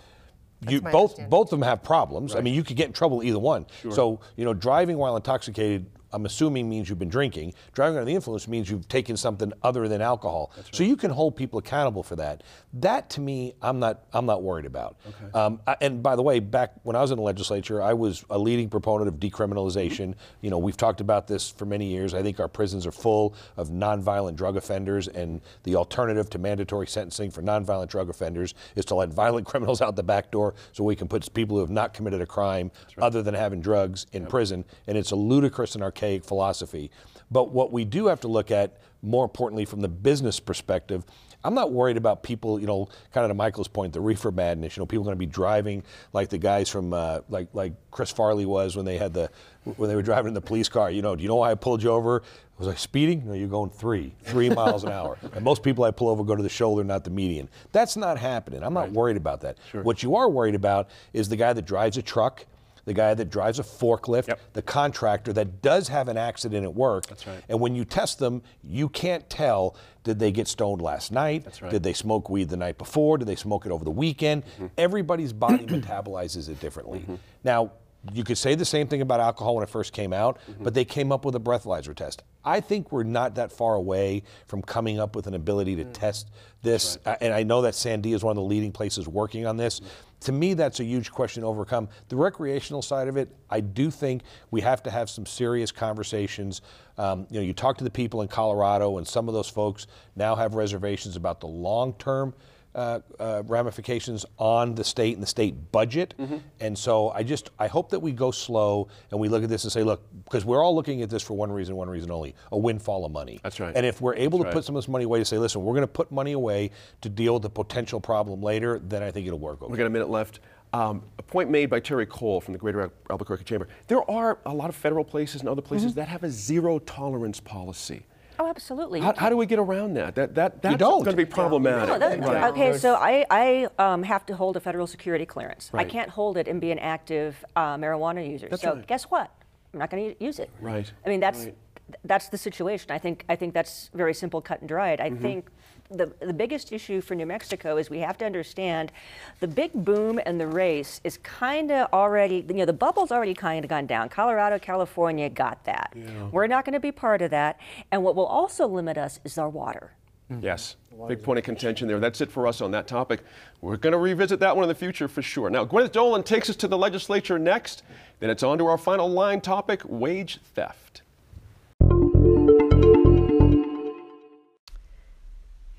You both both of them have problems. I mean, you could get in trouble either one. So you know, driving while intoxicated, I'm assuming means you've been drinking. Driving under the influence means you've taken something other than alcohol. So you can hold people accountable for that. That to me, I'm not I'm not worried about. Um, I- and by the way, back when I was in the legislature, I was a leading proponent of decriminalization. You know, we've talked about this for many years. I think our prisons are full of nonviolent drug offenders, and the alternative to mandatory sentencing for nonviolent drug offenders is to let violent criminals out the back door so we can put people who have not committed a crime other than having drugs in prison. And it's a ludicrous and archaic philosophy. But what we do have to look at more importantly, from the business perspective, I'm not worried about people, you know, kind of to Michael's point, the reefer madness. You know, people are going to be driving like the guys from, uh, like like Chris Farley was when they had the, when they were driving in the police car. You know, do you know why I pulled you over? Was I speeding? No, you're going three, three miles an hour. And most people I pull over go to the shoulder, not the median. That's not happening. I'm not right. worried about that. Sure. What you are worried about is the guy that drives a truck the guy that drives a forklift, yep. the contractor that does have an accident at work. That's right. And when you test them, you can't tell did they get stoned last night? That's right. Did they smoke weed the night before? Did they smoke it over the weekend? Mm-hmm. Everybody's body metabolizes it differently. Mm-hmm. Now, you could say the same thing about alcohol when it first came out, mm-hmm. but they came up with a breathalyzer test. I think we're not that far away from coming up with an ability to mm. test this. Right. and I know that Sandia is one of the leading places working on this. Mm-hmm. To me, that's a huge question to overcome. The recreational side of it, I do think we have to have some serious conversations. Um, you know, you talk to the people in Colorado, and some of those folks now have reservations about the long term uh, uh, ramifications on the state and the state budget. Mm-hmm. And so I just I hope that we go slow and we look at this and say, look, because we're all looking at this for one reason, one reason only, a windfall of money. That's right. And if we're able That's to right. put some of this money away to say, listen, we're going to put money away to deal with the potential problem later, then I think it'll work. Okay. We got a minute left. Um, a point made by Terry Cole from the Greater Albuquerque Chamber. There are a lot of federal places and other places mm-hmm. that have a zero tolerance policy. Oh, absolutely. How, how, do we get around that? That that that's going to be problematic. No, that, right. Okay, so I, I um, have to hold a federal security clearance. Right. I can't hold it and be an active uh, marijuana user. That's so right. guess what? I'm not going to use it. Right. I mean, that's right. that's the situation. I think I think that's very simple, cut and dried. I mm-hmm. think the, the biggest issue for New Mexico is we have to understand the big boom and the race is kind of already, you know, the bubble's already kind of gone down. Colorado, California got that. Yeah. We're not going to be part of that. And what will also limit us is our water. Mm-hmm. Yes, big point of contention there. That's it for us on that topic. We're going to revisit that one in the future for sure. Now, Gwyneth Doland takes us to the legislature next. Then it's on to our final line topic wage theft.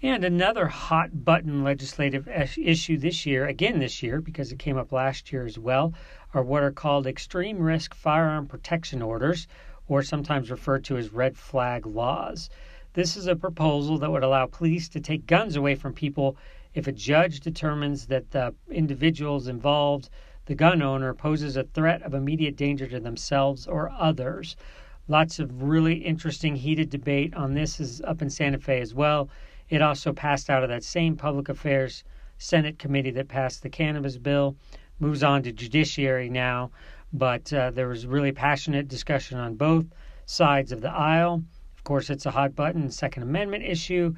And another hot button legislative issue this year, again this year, because it came up last year as well, are what are called extreme risk firearm protection orders, or sometimes referred to as red flag laws. This is a proposal that would allow police to take guns away from people if a judge determines that the individuals involved, the gun owner, poses a threat of immediate danger to themselves or others. Lots of really interesting, heated debate on this is up in Santa Fe as well. It also passed out of that same Public Affairs Senate committee that passed the cannabis bill, moves on to judiciary now. But uh, there was really passionate discussion on both sides of the aisle. Of course, it's a hot button Second Amendment issue.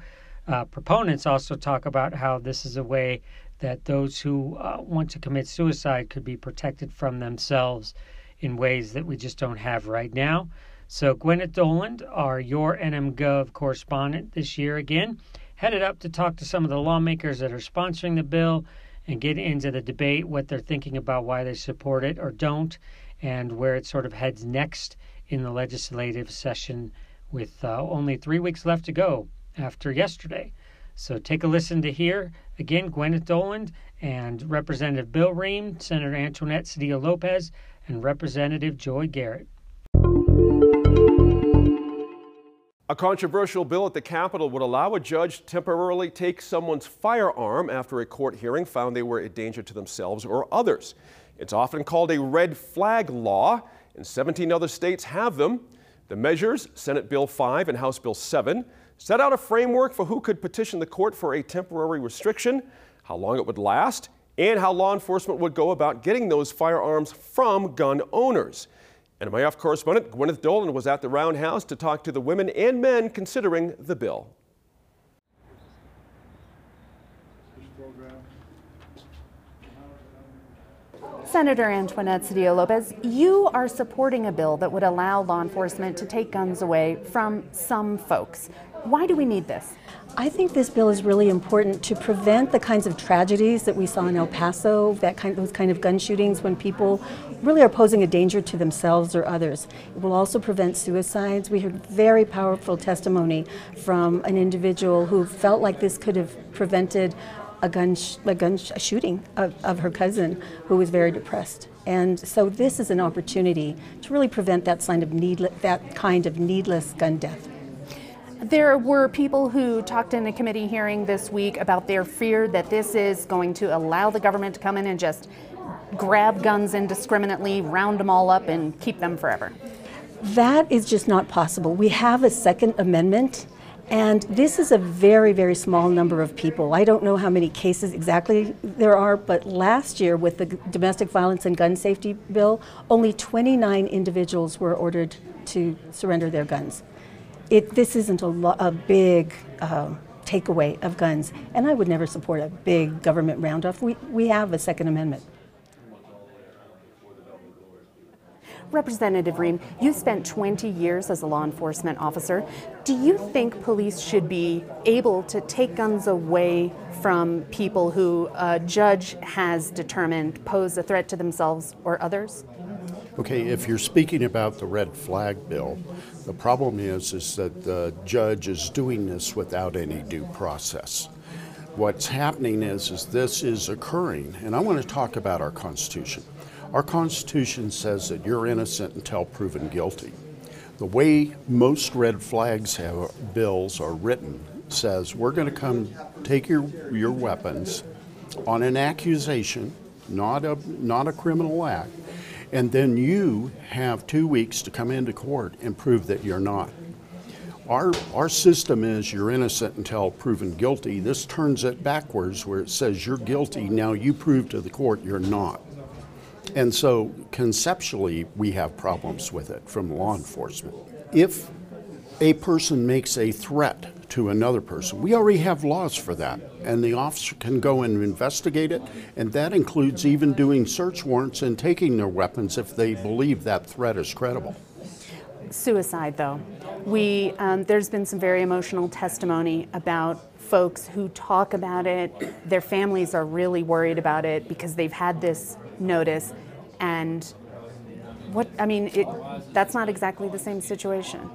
Uh, proponents also talk about how this is a way that those who uh, want to commit suicide could be protected from themselves in ways that we just don't have right now. So, Gwyneth Doland, our Your NMGov correspondent this year again, headed up to talk to some of the lawmakers that are sponsoring the bill and get into the debate, what they're thinking about why they support it or don't, and where it sort of heads next in the legislative session with uh, only three weeks left to go after yesterday. So take a listen to hear again Gwyneth Doland and Representative Bill Rehm, Senator Antoinette Sedillo Lopez, and Representative Joy Garratt. A controversial bill at the Capitol would allow a judge to temporarily take someone's firearm after a court hearing found they were a danger to themselves or others. It's often called a red flag law, and 17 other states have them. The measures, Senate Bill 5 and House Bill 7, set out a framework for who could petition the court for a temporary restriction, how long it would last, and how law enforcement would go about getting those firearms from gun owners. NMiF correspondent Gwyneth Doland was at the Roundhouse to talk to the women and men considering the bill. Senator Antoinette Sedillo Lopez, you are supporting a bill that would allow law enforcement to take guns away from some folks. Why do we need this? I think this bill is really important to prevent the kinds of tragedies that we saw in El Paso, that kind, those kind of gun shootings when people really are posing a danger to themselves or others. It will also prevent suicides. We heard very powerful testimony from an individual who felt like this could have prevented a gun, a gun a shooting of, of her cousin who was very depressed. And so this is an opportunity to really prevent that, sign of needle- that kind of needless gun death. There were people who talked in a committee hearing this week about their fear that this is going to allow the government to come in and just grab guns indiscriminately, round them all up, and keep them forever. That is just not possible. We have a Second Amendment, and this is a very, very small number of people. I don't know how many cases exactly there are, but last year with the Domestic Violence and Gun Safety Bill, only 29 individuals were ordered to surrender their guns. It, this isn't a, lo- a big um, takeaway of guns, and I would never support a big government roundoff. We, we have a Second Amendment. Representative Rehm, you spent 20 years as a law enforcement officer. Do you think police should be able to take guns away from people who a judge has determined pose a threat to themselves or others? Okay, if you're speaking about the red flag bill, the problem is is that the judge is doing this without any due process. What's happening is is this is occurring, and I want to talk about our Constitution. Our Constitution says that you're innocent until proven guilty. The way most red flags have, bills are written says we're going to come take your, your weapons on an accusation, not a, not a criminal act, and then you have two weeks to come into court and prove that you're not. Our, our system is you're innocent until proven guilty. This turns it backwards where it says you're guilty, now you prove to the court you're not. And so conceptually, we have problems with it from law enforcement. If a person makes a threat to another person, we already have laws for that, and the officer can go and investigate it, and that includes even doing search warrants and taking their weapons if they believe that threat is credible. Suicide, though. We, um, there's been some very emotional testimony about folks who talk about it. Their families are really worried about it because they've had this notice. And what, I mean, it, that's not exactly the same situation.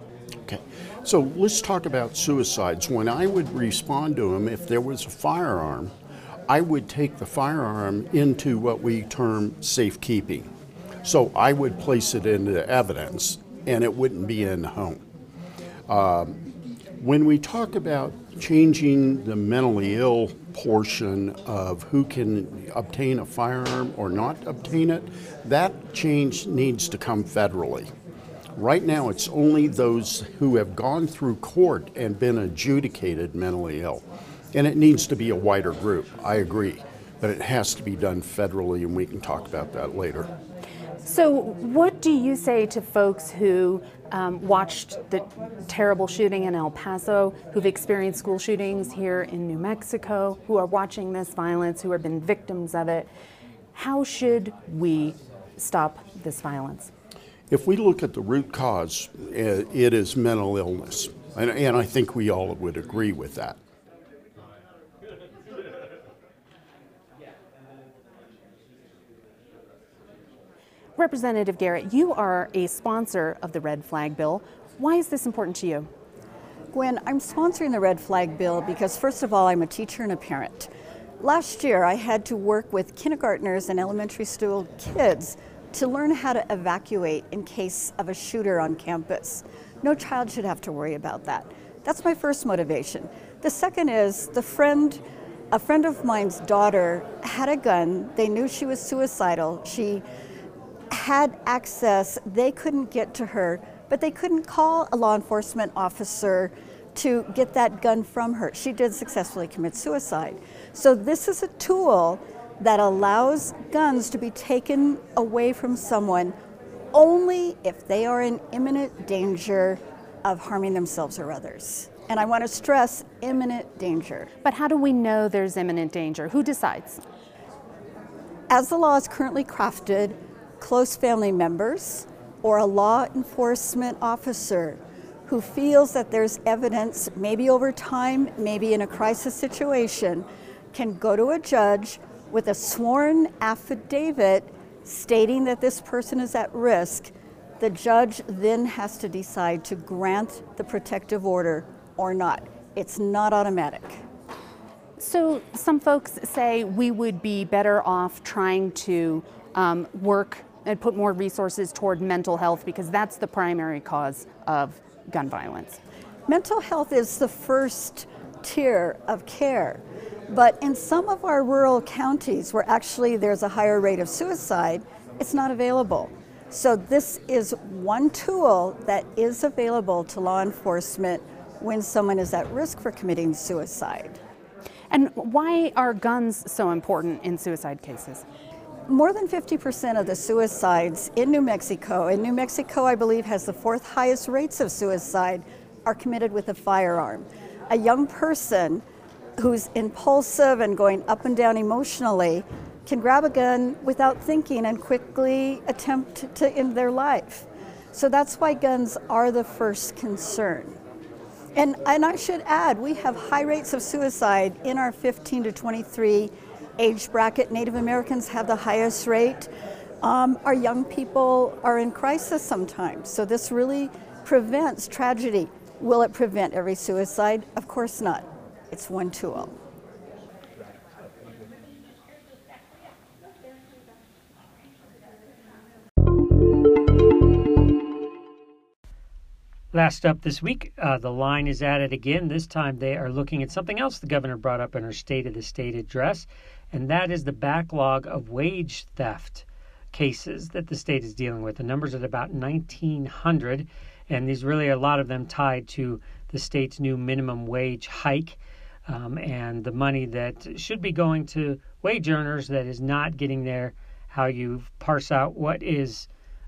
Okay, so let's talk about suicides. When I would respond to them, if there was a firearm, I would take the firearm into what we term safekeeping. So I would place it into evidence and it wouldn't be in the home. Um, when we talk about changing the mentally ill portion of who can obtain a firearm or not obtain it, that change needs to come federally. Right now, it's only those who have gone through court and been adjudicated mentally ill. And it needs to be a wider group, I agree. But it has to be done federally, and we can talk about that later. So, what do you say to folks who um, watched the terrible shooting in El Paso, who've experienced school shootings here in New Mexico, who are watching this violence, who have been victims of it? How should we stop this violence? If we look at the root cause, eh, it is mental illness. And, and I think we all would agree with that. Representative Garratt, you are a sponsor of the Red Flag Bill. Why is this important to you? Gwen, I'm sponsoring the Red Flag Bill because, first of all, I'm a teacher and a parent. Last year, I had to work with kindergartners and elementary school kids to learn how to evacuate in case of a shooter on campus. No child should have to worry about that. That's my first motivation. The second is the friend, a friend of mine's daughter had a gun. They knew she was suicidal. She had access, they couldn't get to her, but they couldn't call a law enforcement officer to get that gun from her. She did successfully commit suicide. So, this is a tool that allows guns to be taken away from someone only if they are in imminent danger of harming themselves or others. And I want to stress imminent danger. But how do we know there's imminent danger? Who decides? As the law is currently crafted, close family members or a law enforcement officer who feels that there's evidence, maybe over time, maybe in a crisis situation, can go to a judge with a sworn affidavit stating that this person is at risk. The judge then has to decide to grant the protective order or not. It's not automatic. So, some folks say we would be better off trying to um, work and put more resources toward mental health because that's the primary cause of gun violence. mental health is the first tier of care. But in some of our rural counties where actually there's a higher rate of suicide, it's not available. So this is one tool that is available to law enforcement when someone is at risk for committing suicide. And why are guns so important in suicide cases? More than 50% of the suicides in New Mexico, and New Mexico, I believe, has the fourth highest rates of suicide, are committed with a firearm. A young person who's impulsive and going up and down emotionally can grab a gun without thinking and quickly attempt to end their life. So that's why guns are the first concern. And, and I should add, we have high rates of suicide in our 15 to 23 age bracket. Native Americans have the highest rate. Um, our young people are in crisis sometimes. So this really prevents tragedy. Will it prevent every suicide? Of course not. It's one tool. Last up this week, uh, the line is at it again. This time they are looking at something else the governor brought up in her State of the State address, and that is the backlog of wage theft cases that the state is dealing with. The number's at about 1,900, and these really a lot of them tied to the state's new minimum wage hike um, and the money that should be going to wage earners that is not getting there. How you parse out what is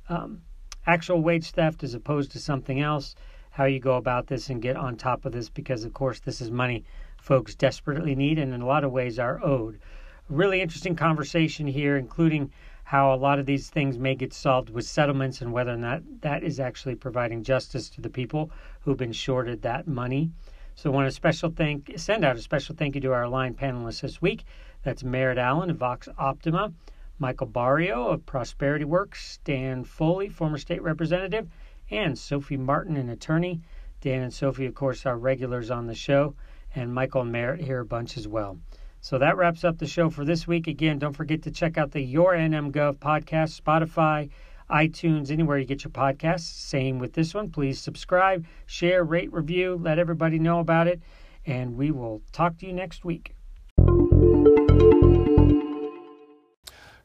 um, actual wage theft as opposed to something else, how you go about this and get on top of this because, of course, this is money folks desperately need and in a lot of ways are owed. Really interesting conversation here, including how a lot of these things may get solved with settlements and whether or not that is actually providing justice to the people who've been shorted that money. So I want to special thank send out a special thank you to our line panelists this week. That's Merritt Allen of Vox Optima, Michael Barrio of Prosperity Works, Dan Foley, former state representative, and Sophie Martin, an attorney. Dan and Sophie, of course, are regulars on the show, and Michael and Merritt here a bunch as well. So that wraps up the show for this week. Again, don't forget to check out the Your NM Gov podcast, Spotify, iTunes, anywhere you get your podcasts. Same with this one. Please subscribe, share, rate, review, let everybody know about it, and we will talk to you next week.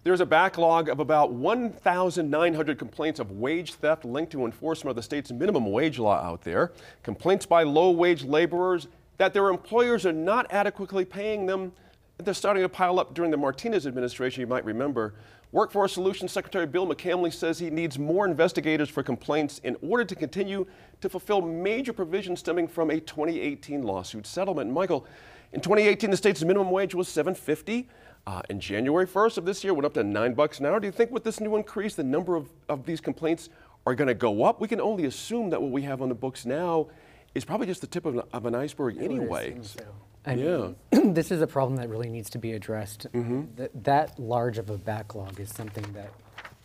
There's a backlog of about 1,900 complaints of wage theft linked to enforcement of the state's minimum wage law out there. Complaints by low wage laborers that their employers are not adequately paying them. They're starting to pile up during the Martinez administration, you might remember. Workforce Solutions Secretary Bill McCamley says he needs more investigators for complaints in order to continue to fulfill major provisions stemming from a 2018 lawsuit settlement. Michael, in 2018, the state's minimum wage was 750. Uh, in January 1st of this year, went up to nine bucks an hour. Do you think with this new increase, the number of, of these complaints are going to go up? We can only assume that what we have on the books now is probably just the tip of an, of an iceberg anyway. So. I mean, yeah. this is a problem that really needs to be addressed. Mm-hmm. That, that large of a backlog is something that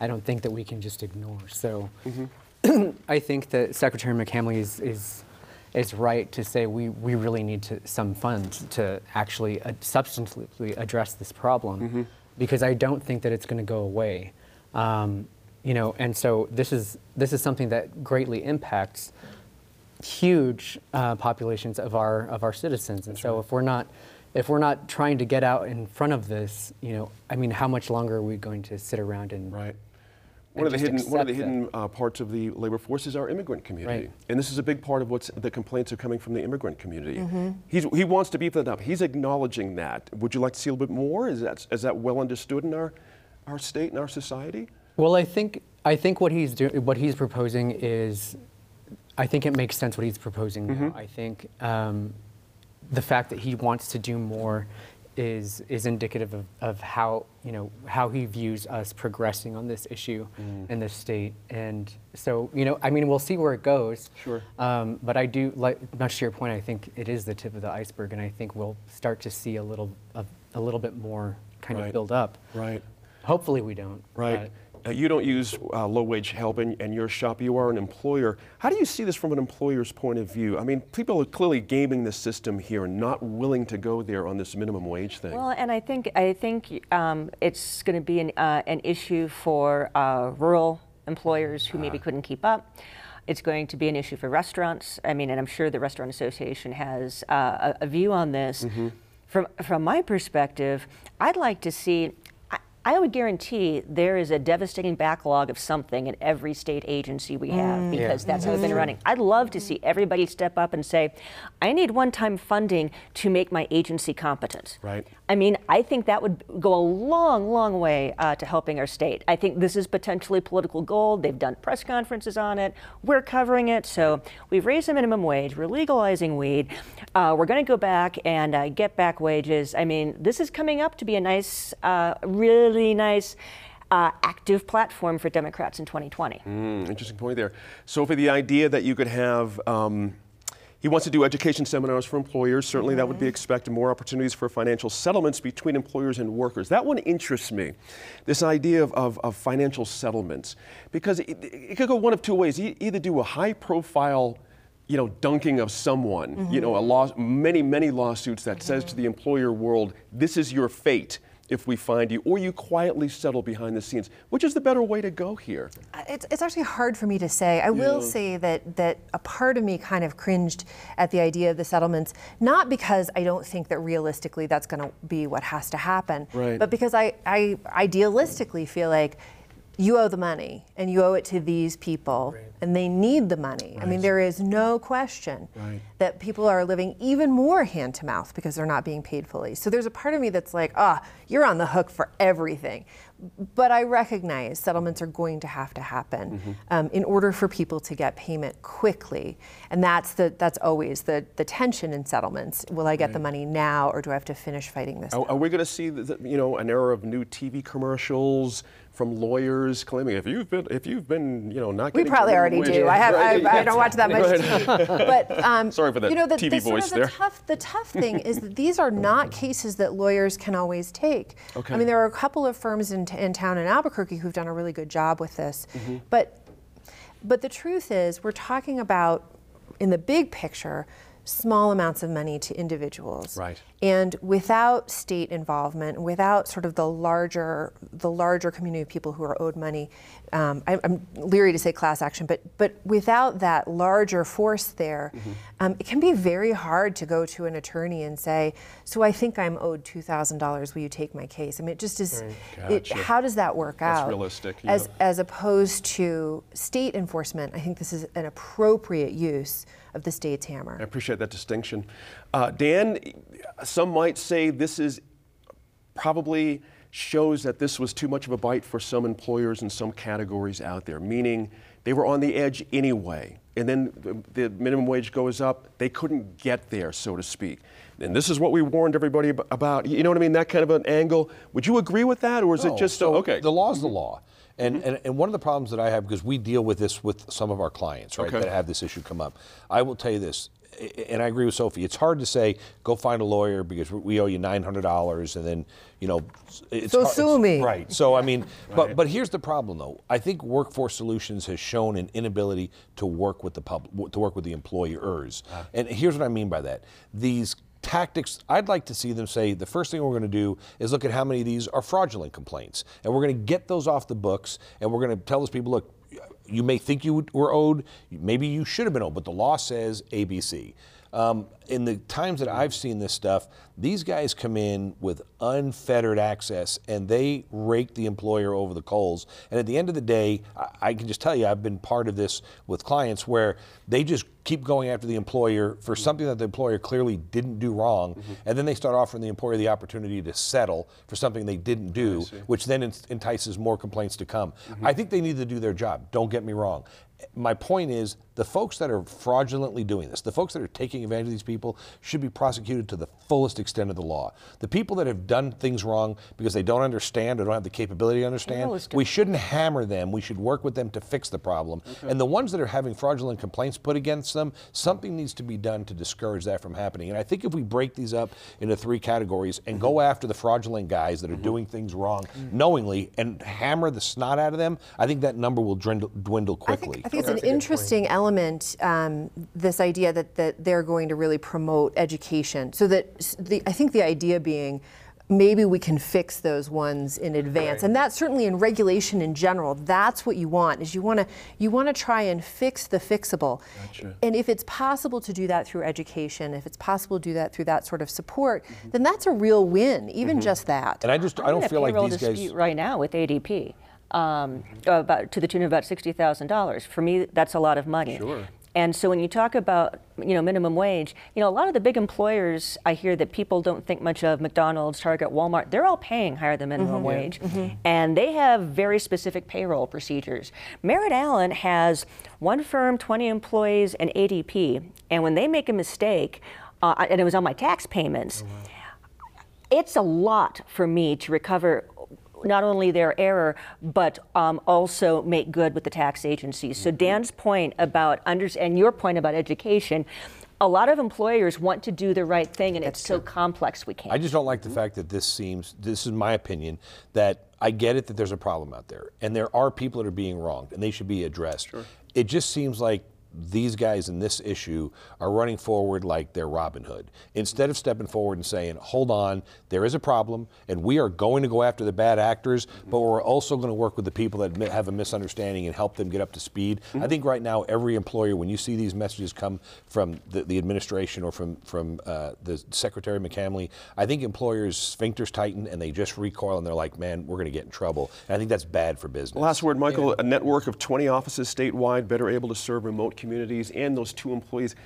I don't think that we can just ignore. So mm-hmm. I think that Secretary McCamley is, is is right to say we, we really need to, some funds to actually uh, substantively address this problem mm-hmm. because I don't think that it's going to go away. Um, you know, and so this is this is something that greatly impacts huge uh, populations of our of our citizens. And That's so right. if we're not if we're not trying to get out in front of this, you know, I mean, how much longer are we going to sit around and right. One of, the hidden, one of the hidden uh, parts of the labor force is our immigrant community. Right. And this is a big part of what the complaints are coming from the immigrant community. Mm-hmm. he wants to beef that up. He's acknowledging that. Would you like to see a little bit more? Is that, is that well understood in our, our state and our society? Well, I think, I think what, he's do, what he's proposing is, I think it makes sense what he's proposing mm-hmm. now. I think um, the fact that he wants to do more is is indicative of, of how you know how he views us progressing on this issue mm. in this state and so you know I mean we'll see where it goes sure um, but I do like much to your point I think it is the tip of the iceberg and I think we'll start to see a little a, a little bit more kind right. of build up right hopefully we don't right you don't use uh, low wage help in, in, your shop. You are an employer. How do you see this from an employer's point of view? I mean, people are clearly gaming the system here and not willing to go there on this minimum wage thing. Well, and I think I think um, it's going to be an, uh, an issue for uh, rural employers who maybe ah. couldn't keep up. It's going to be an issue for restaurants. I mean, and I'm sure the Restaurant Association has uh, a, a, view on this. Mm-hmm. From, from my perspective, I'd like to see I would guarantee there is a devastating backlog of something in every state agency we have mm. because yeah. that's how it's been mm-hmm. running. I'd love to see everybody step up and say, I need one time funding to make my agency competent. Right. I mean, I think that would go a long, long way uh, to helping our state. I think this is potentially political gold. They've done press conferences on it. We're covering it. So we've raised the minimum wage. We're legalizing weed. Uh, we're going to go back and uh, get back wages. I mean, this is coming up to be a nice, uh, really really nice uh, active platform for Democrats in 2020. Mm, interesting point there. Sophie, the idea that you could have, um, he wants to do education seminars for employers. Certainly, mm-hmm. that would be mm-hmm. expected. More opportunities for financial settlements between employers and workers. That one interests me. This idea of, of, of financial settlements, because it, it, could go one of two ways. You either do a high profile you know, dunking of someone, mm-hmm. you know, a law, many, many lawsuits that mm-hmm. says to the employer world, this is your fate if we find you, or you quietly settle behind the scenes. Which is the better way to go here? Uh, it's, it's actually hard for me to say. I yeah. will say that that a part of me kind of cringed at the idea of the settlements, not because I don't think that realistically that's going to be what has to happen, right. but because I, I idealistically feel like you owe the money and you owe it to these people right. and they need the money. Right. I mean, there is no question right. that people are living even more hand to mouth because they're not being paid fully. So there's a part of me that's like, ah, oh, you're on the hook for everything. But I recognize settlements are going to have to happen mm-hmm. um, in order for people to get payment quickly, and that's the that's always the the tension in settlements. Will I get the money now, or do I have to finish fighting this? Are, are we going to see the, you know an era of new TV commercials? From lawyers claiming if you've been if you've been you know not we probably already do. I have right. I, I, don't watch that much TV, but um, sorry for that you know the, TV the, voice there. The tough the tough thing is that these are not cases that lawyers can always take. Okay. I mean there are a couple of firms in, in town in Albuquerque who've done a really good job with this, mm-hmm. but but the truth is we're talking about in the big picture small amounts of money to individuals. Right. And without state involvement, without sort of the larger the larger community of people who are owed money, um, I, am leery to say class action, but but without that larger force there, mm-hmm. um, it can be very hard to go to an attorney and say, "So I think I'm owed two thousand dollars. Will you take my case?" I mean, it just is. Gotcha. It, how does that work That's out? realistic. As as opposed to state enforcement, I think this is an appropriate use of the state's hammer. I appreciate that distinction. Uh, Dan, some might say this is probably shows that this was too much of a bite for some employers in some categories out there, meaning they were on the edge anyway. And then the, the minimum wage goes up, they couldn't get there, so to speak. And this is what we warned everybody about. You know what I mean? That kind of an angle. Would you agree with that, or is no, it just so a, okay? The law is the law. And, mm-hmm. and, and one of the problems that I have, because we deal with this with some of our clients, right, okay. that have this issue come up, I will tell you this, and I agree with Sophie. It's hard to say go find a lawyer because we owe you nine hundred dollars, and then you know. It's so hard, sue me. Right. So I mean, right. but but here's the problem though. I think Workforce Solutions has shown an inability to work with the pub to work with the employers, uh. and here's what I mean by that. These tactics, I'd like to see them say the first thing we're going to do is look at how many of these are fraudulent complaints. And we're going to get those off the books and we're going to tell those people, look, you may think you were owed, maybe you should have been owed, but the law says ABC. Um, in the times that I've seen this stuff, these guys come in with unfettered access and they rake the employer over the coals. And at the end of the day, I, I can just tell you, I've been part of this with clients where they just keep going after the employer for something that the employer clearly didn't do wrong, mm-hmm. and then they start offering the employer the opportunity to settle for something they didn't do, which then entices more complaints to come. Mm-hmm. I think they need to do their job. Don't get me wrong my point is the folks that are fraudulently doing this, the folks that are taking advantage of these people, should be prosecuted to the fullest extent of the law. The people that have done things wrong because they don't understand or don't have the capability to understand, we shouldn't hammer them. We should work with them to fix the problem. Okay. And the ones that are having fraudulent complaints put against them, something needs to be done to discourage that from happening. And I think if we break these up into three categories and go mm-hmm. after the fraudulent guys that are mm-hmm. doing things wrong mm-hmm. knowingly and hammer the snot out of them, I think that number will dwindle, dwindle quickly. I think, I think it's an interesting element, um, this idea that, that they're going to really promote education. So that the, I think the idea being maybe we can fix those ones in advance. And that's certainly in regulation in general that's what you want is you want to you want to try and fix the fixable. Gotcha. and if it's possible to do that through education if it's possible to do that through that sort of support then that's a real win even just that. And I just, I I'm don't a feel like payroll these guys. dispute right now with ADP, um, about to the tune of about sixty thousand dollars. For me, that's a lot of money. Sure. And so when you talk about you know minimum wage, you know a lot of the big employers I hear that people don't think much of McDonald's, Target, Walmart, they're all paying higher than minimum wage, and they have very specific payroll procedures. Merritt Allen has one firm, 20 employees, and ADP, and when they make a mistake, uh, and it was on my tax payments it's a lot for me to recover not only their error, but um, also make good with the tax agencies. So Dan's point about under and your point about education, a lot of employers want to do the right thing, and it's so complex we can't. I just don't like the fact that this seems, this is my opinion, that I get it that there's a problem out there. And there are people that are being wronged and they should be addressed. It just seems like these guys in this issue are running forward like they're Robin Hood. Instead of stepping forward and saying, hold on, there is a problem and we are going to go after the bad actors, but we're also going to work with the people that have a misunderstanding and help them get up to speed. I think right now, every employer, when you see these messages come from the, the administration or from, from uh, the Secretary McCamley, I think employers' sphincters tighten and they just recoil and they're like, man, we're going to get in trouble. And I think that's bad for business. Last word, Michael. A network of 20 offices statewide, better able to serve remote communities, and those two employees,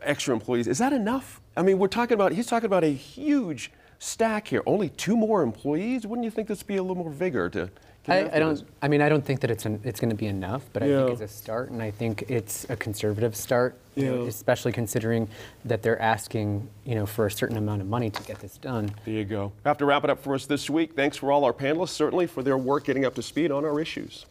extra employees. Is that enough? I mean, we're talking about. He's talking about a huge stack here. Only two more employees. Wouldn't you think this would be a little more vigor to? I, I don't. I mean, I don't think that it's an, it's going to be enough, but I think it's a start, and I think it's a conservative start, you know, especially considering that they're asking, you know, for a certain amount of money to get this done. There you go. Have to wrap it up for us this week. Thanks for all our panelists, certainly for their work getting up to speed on our issues.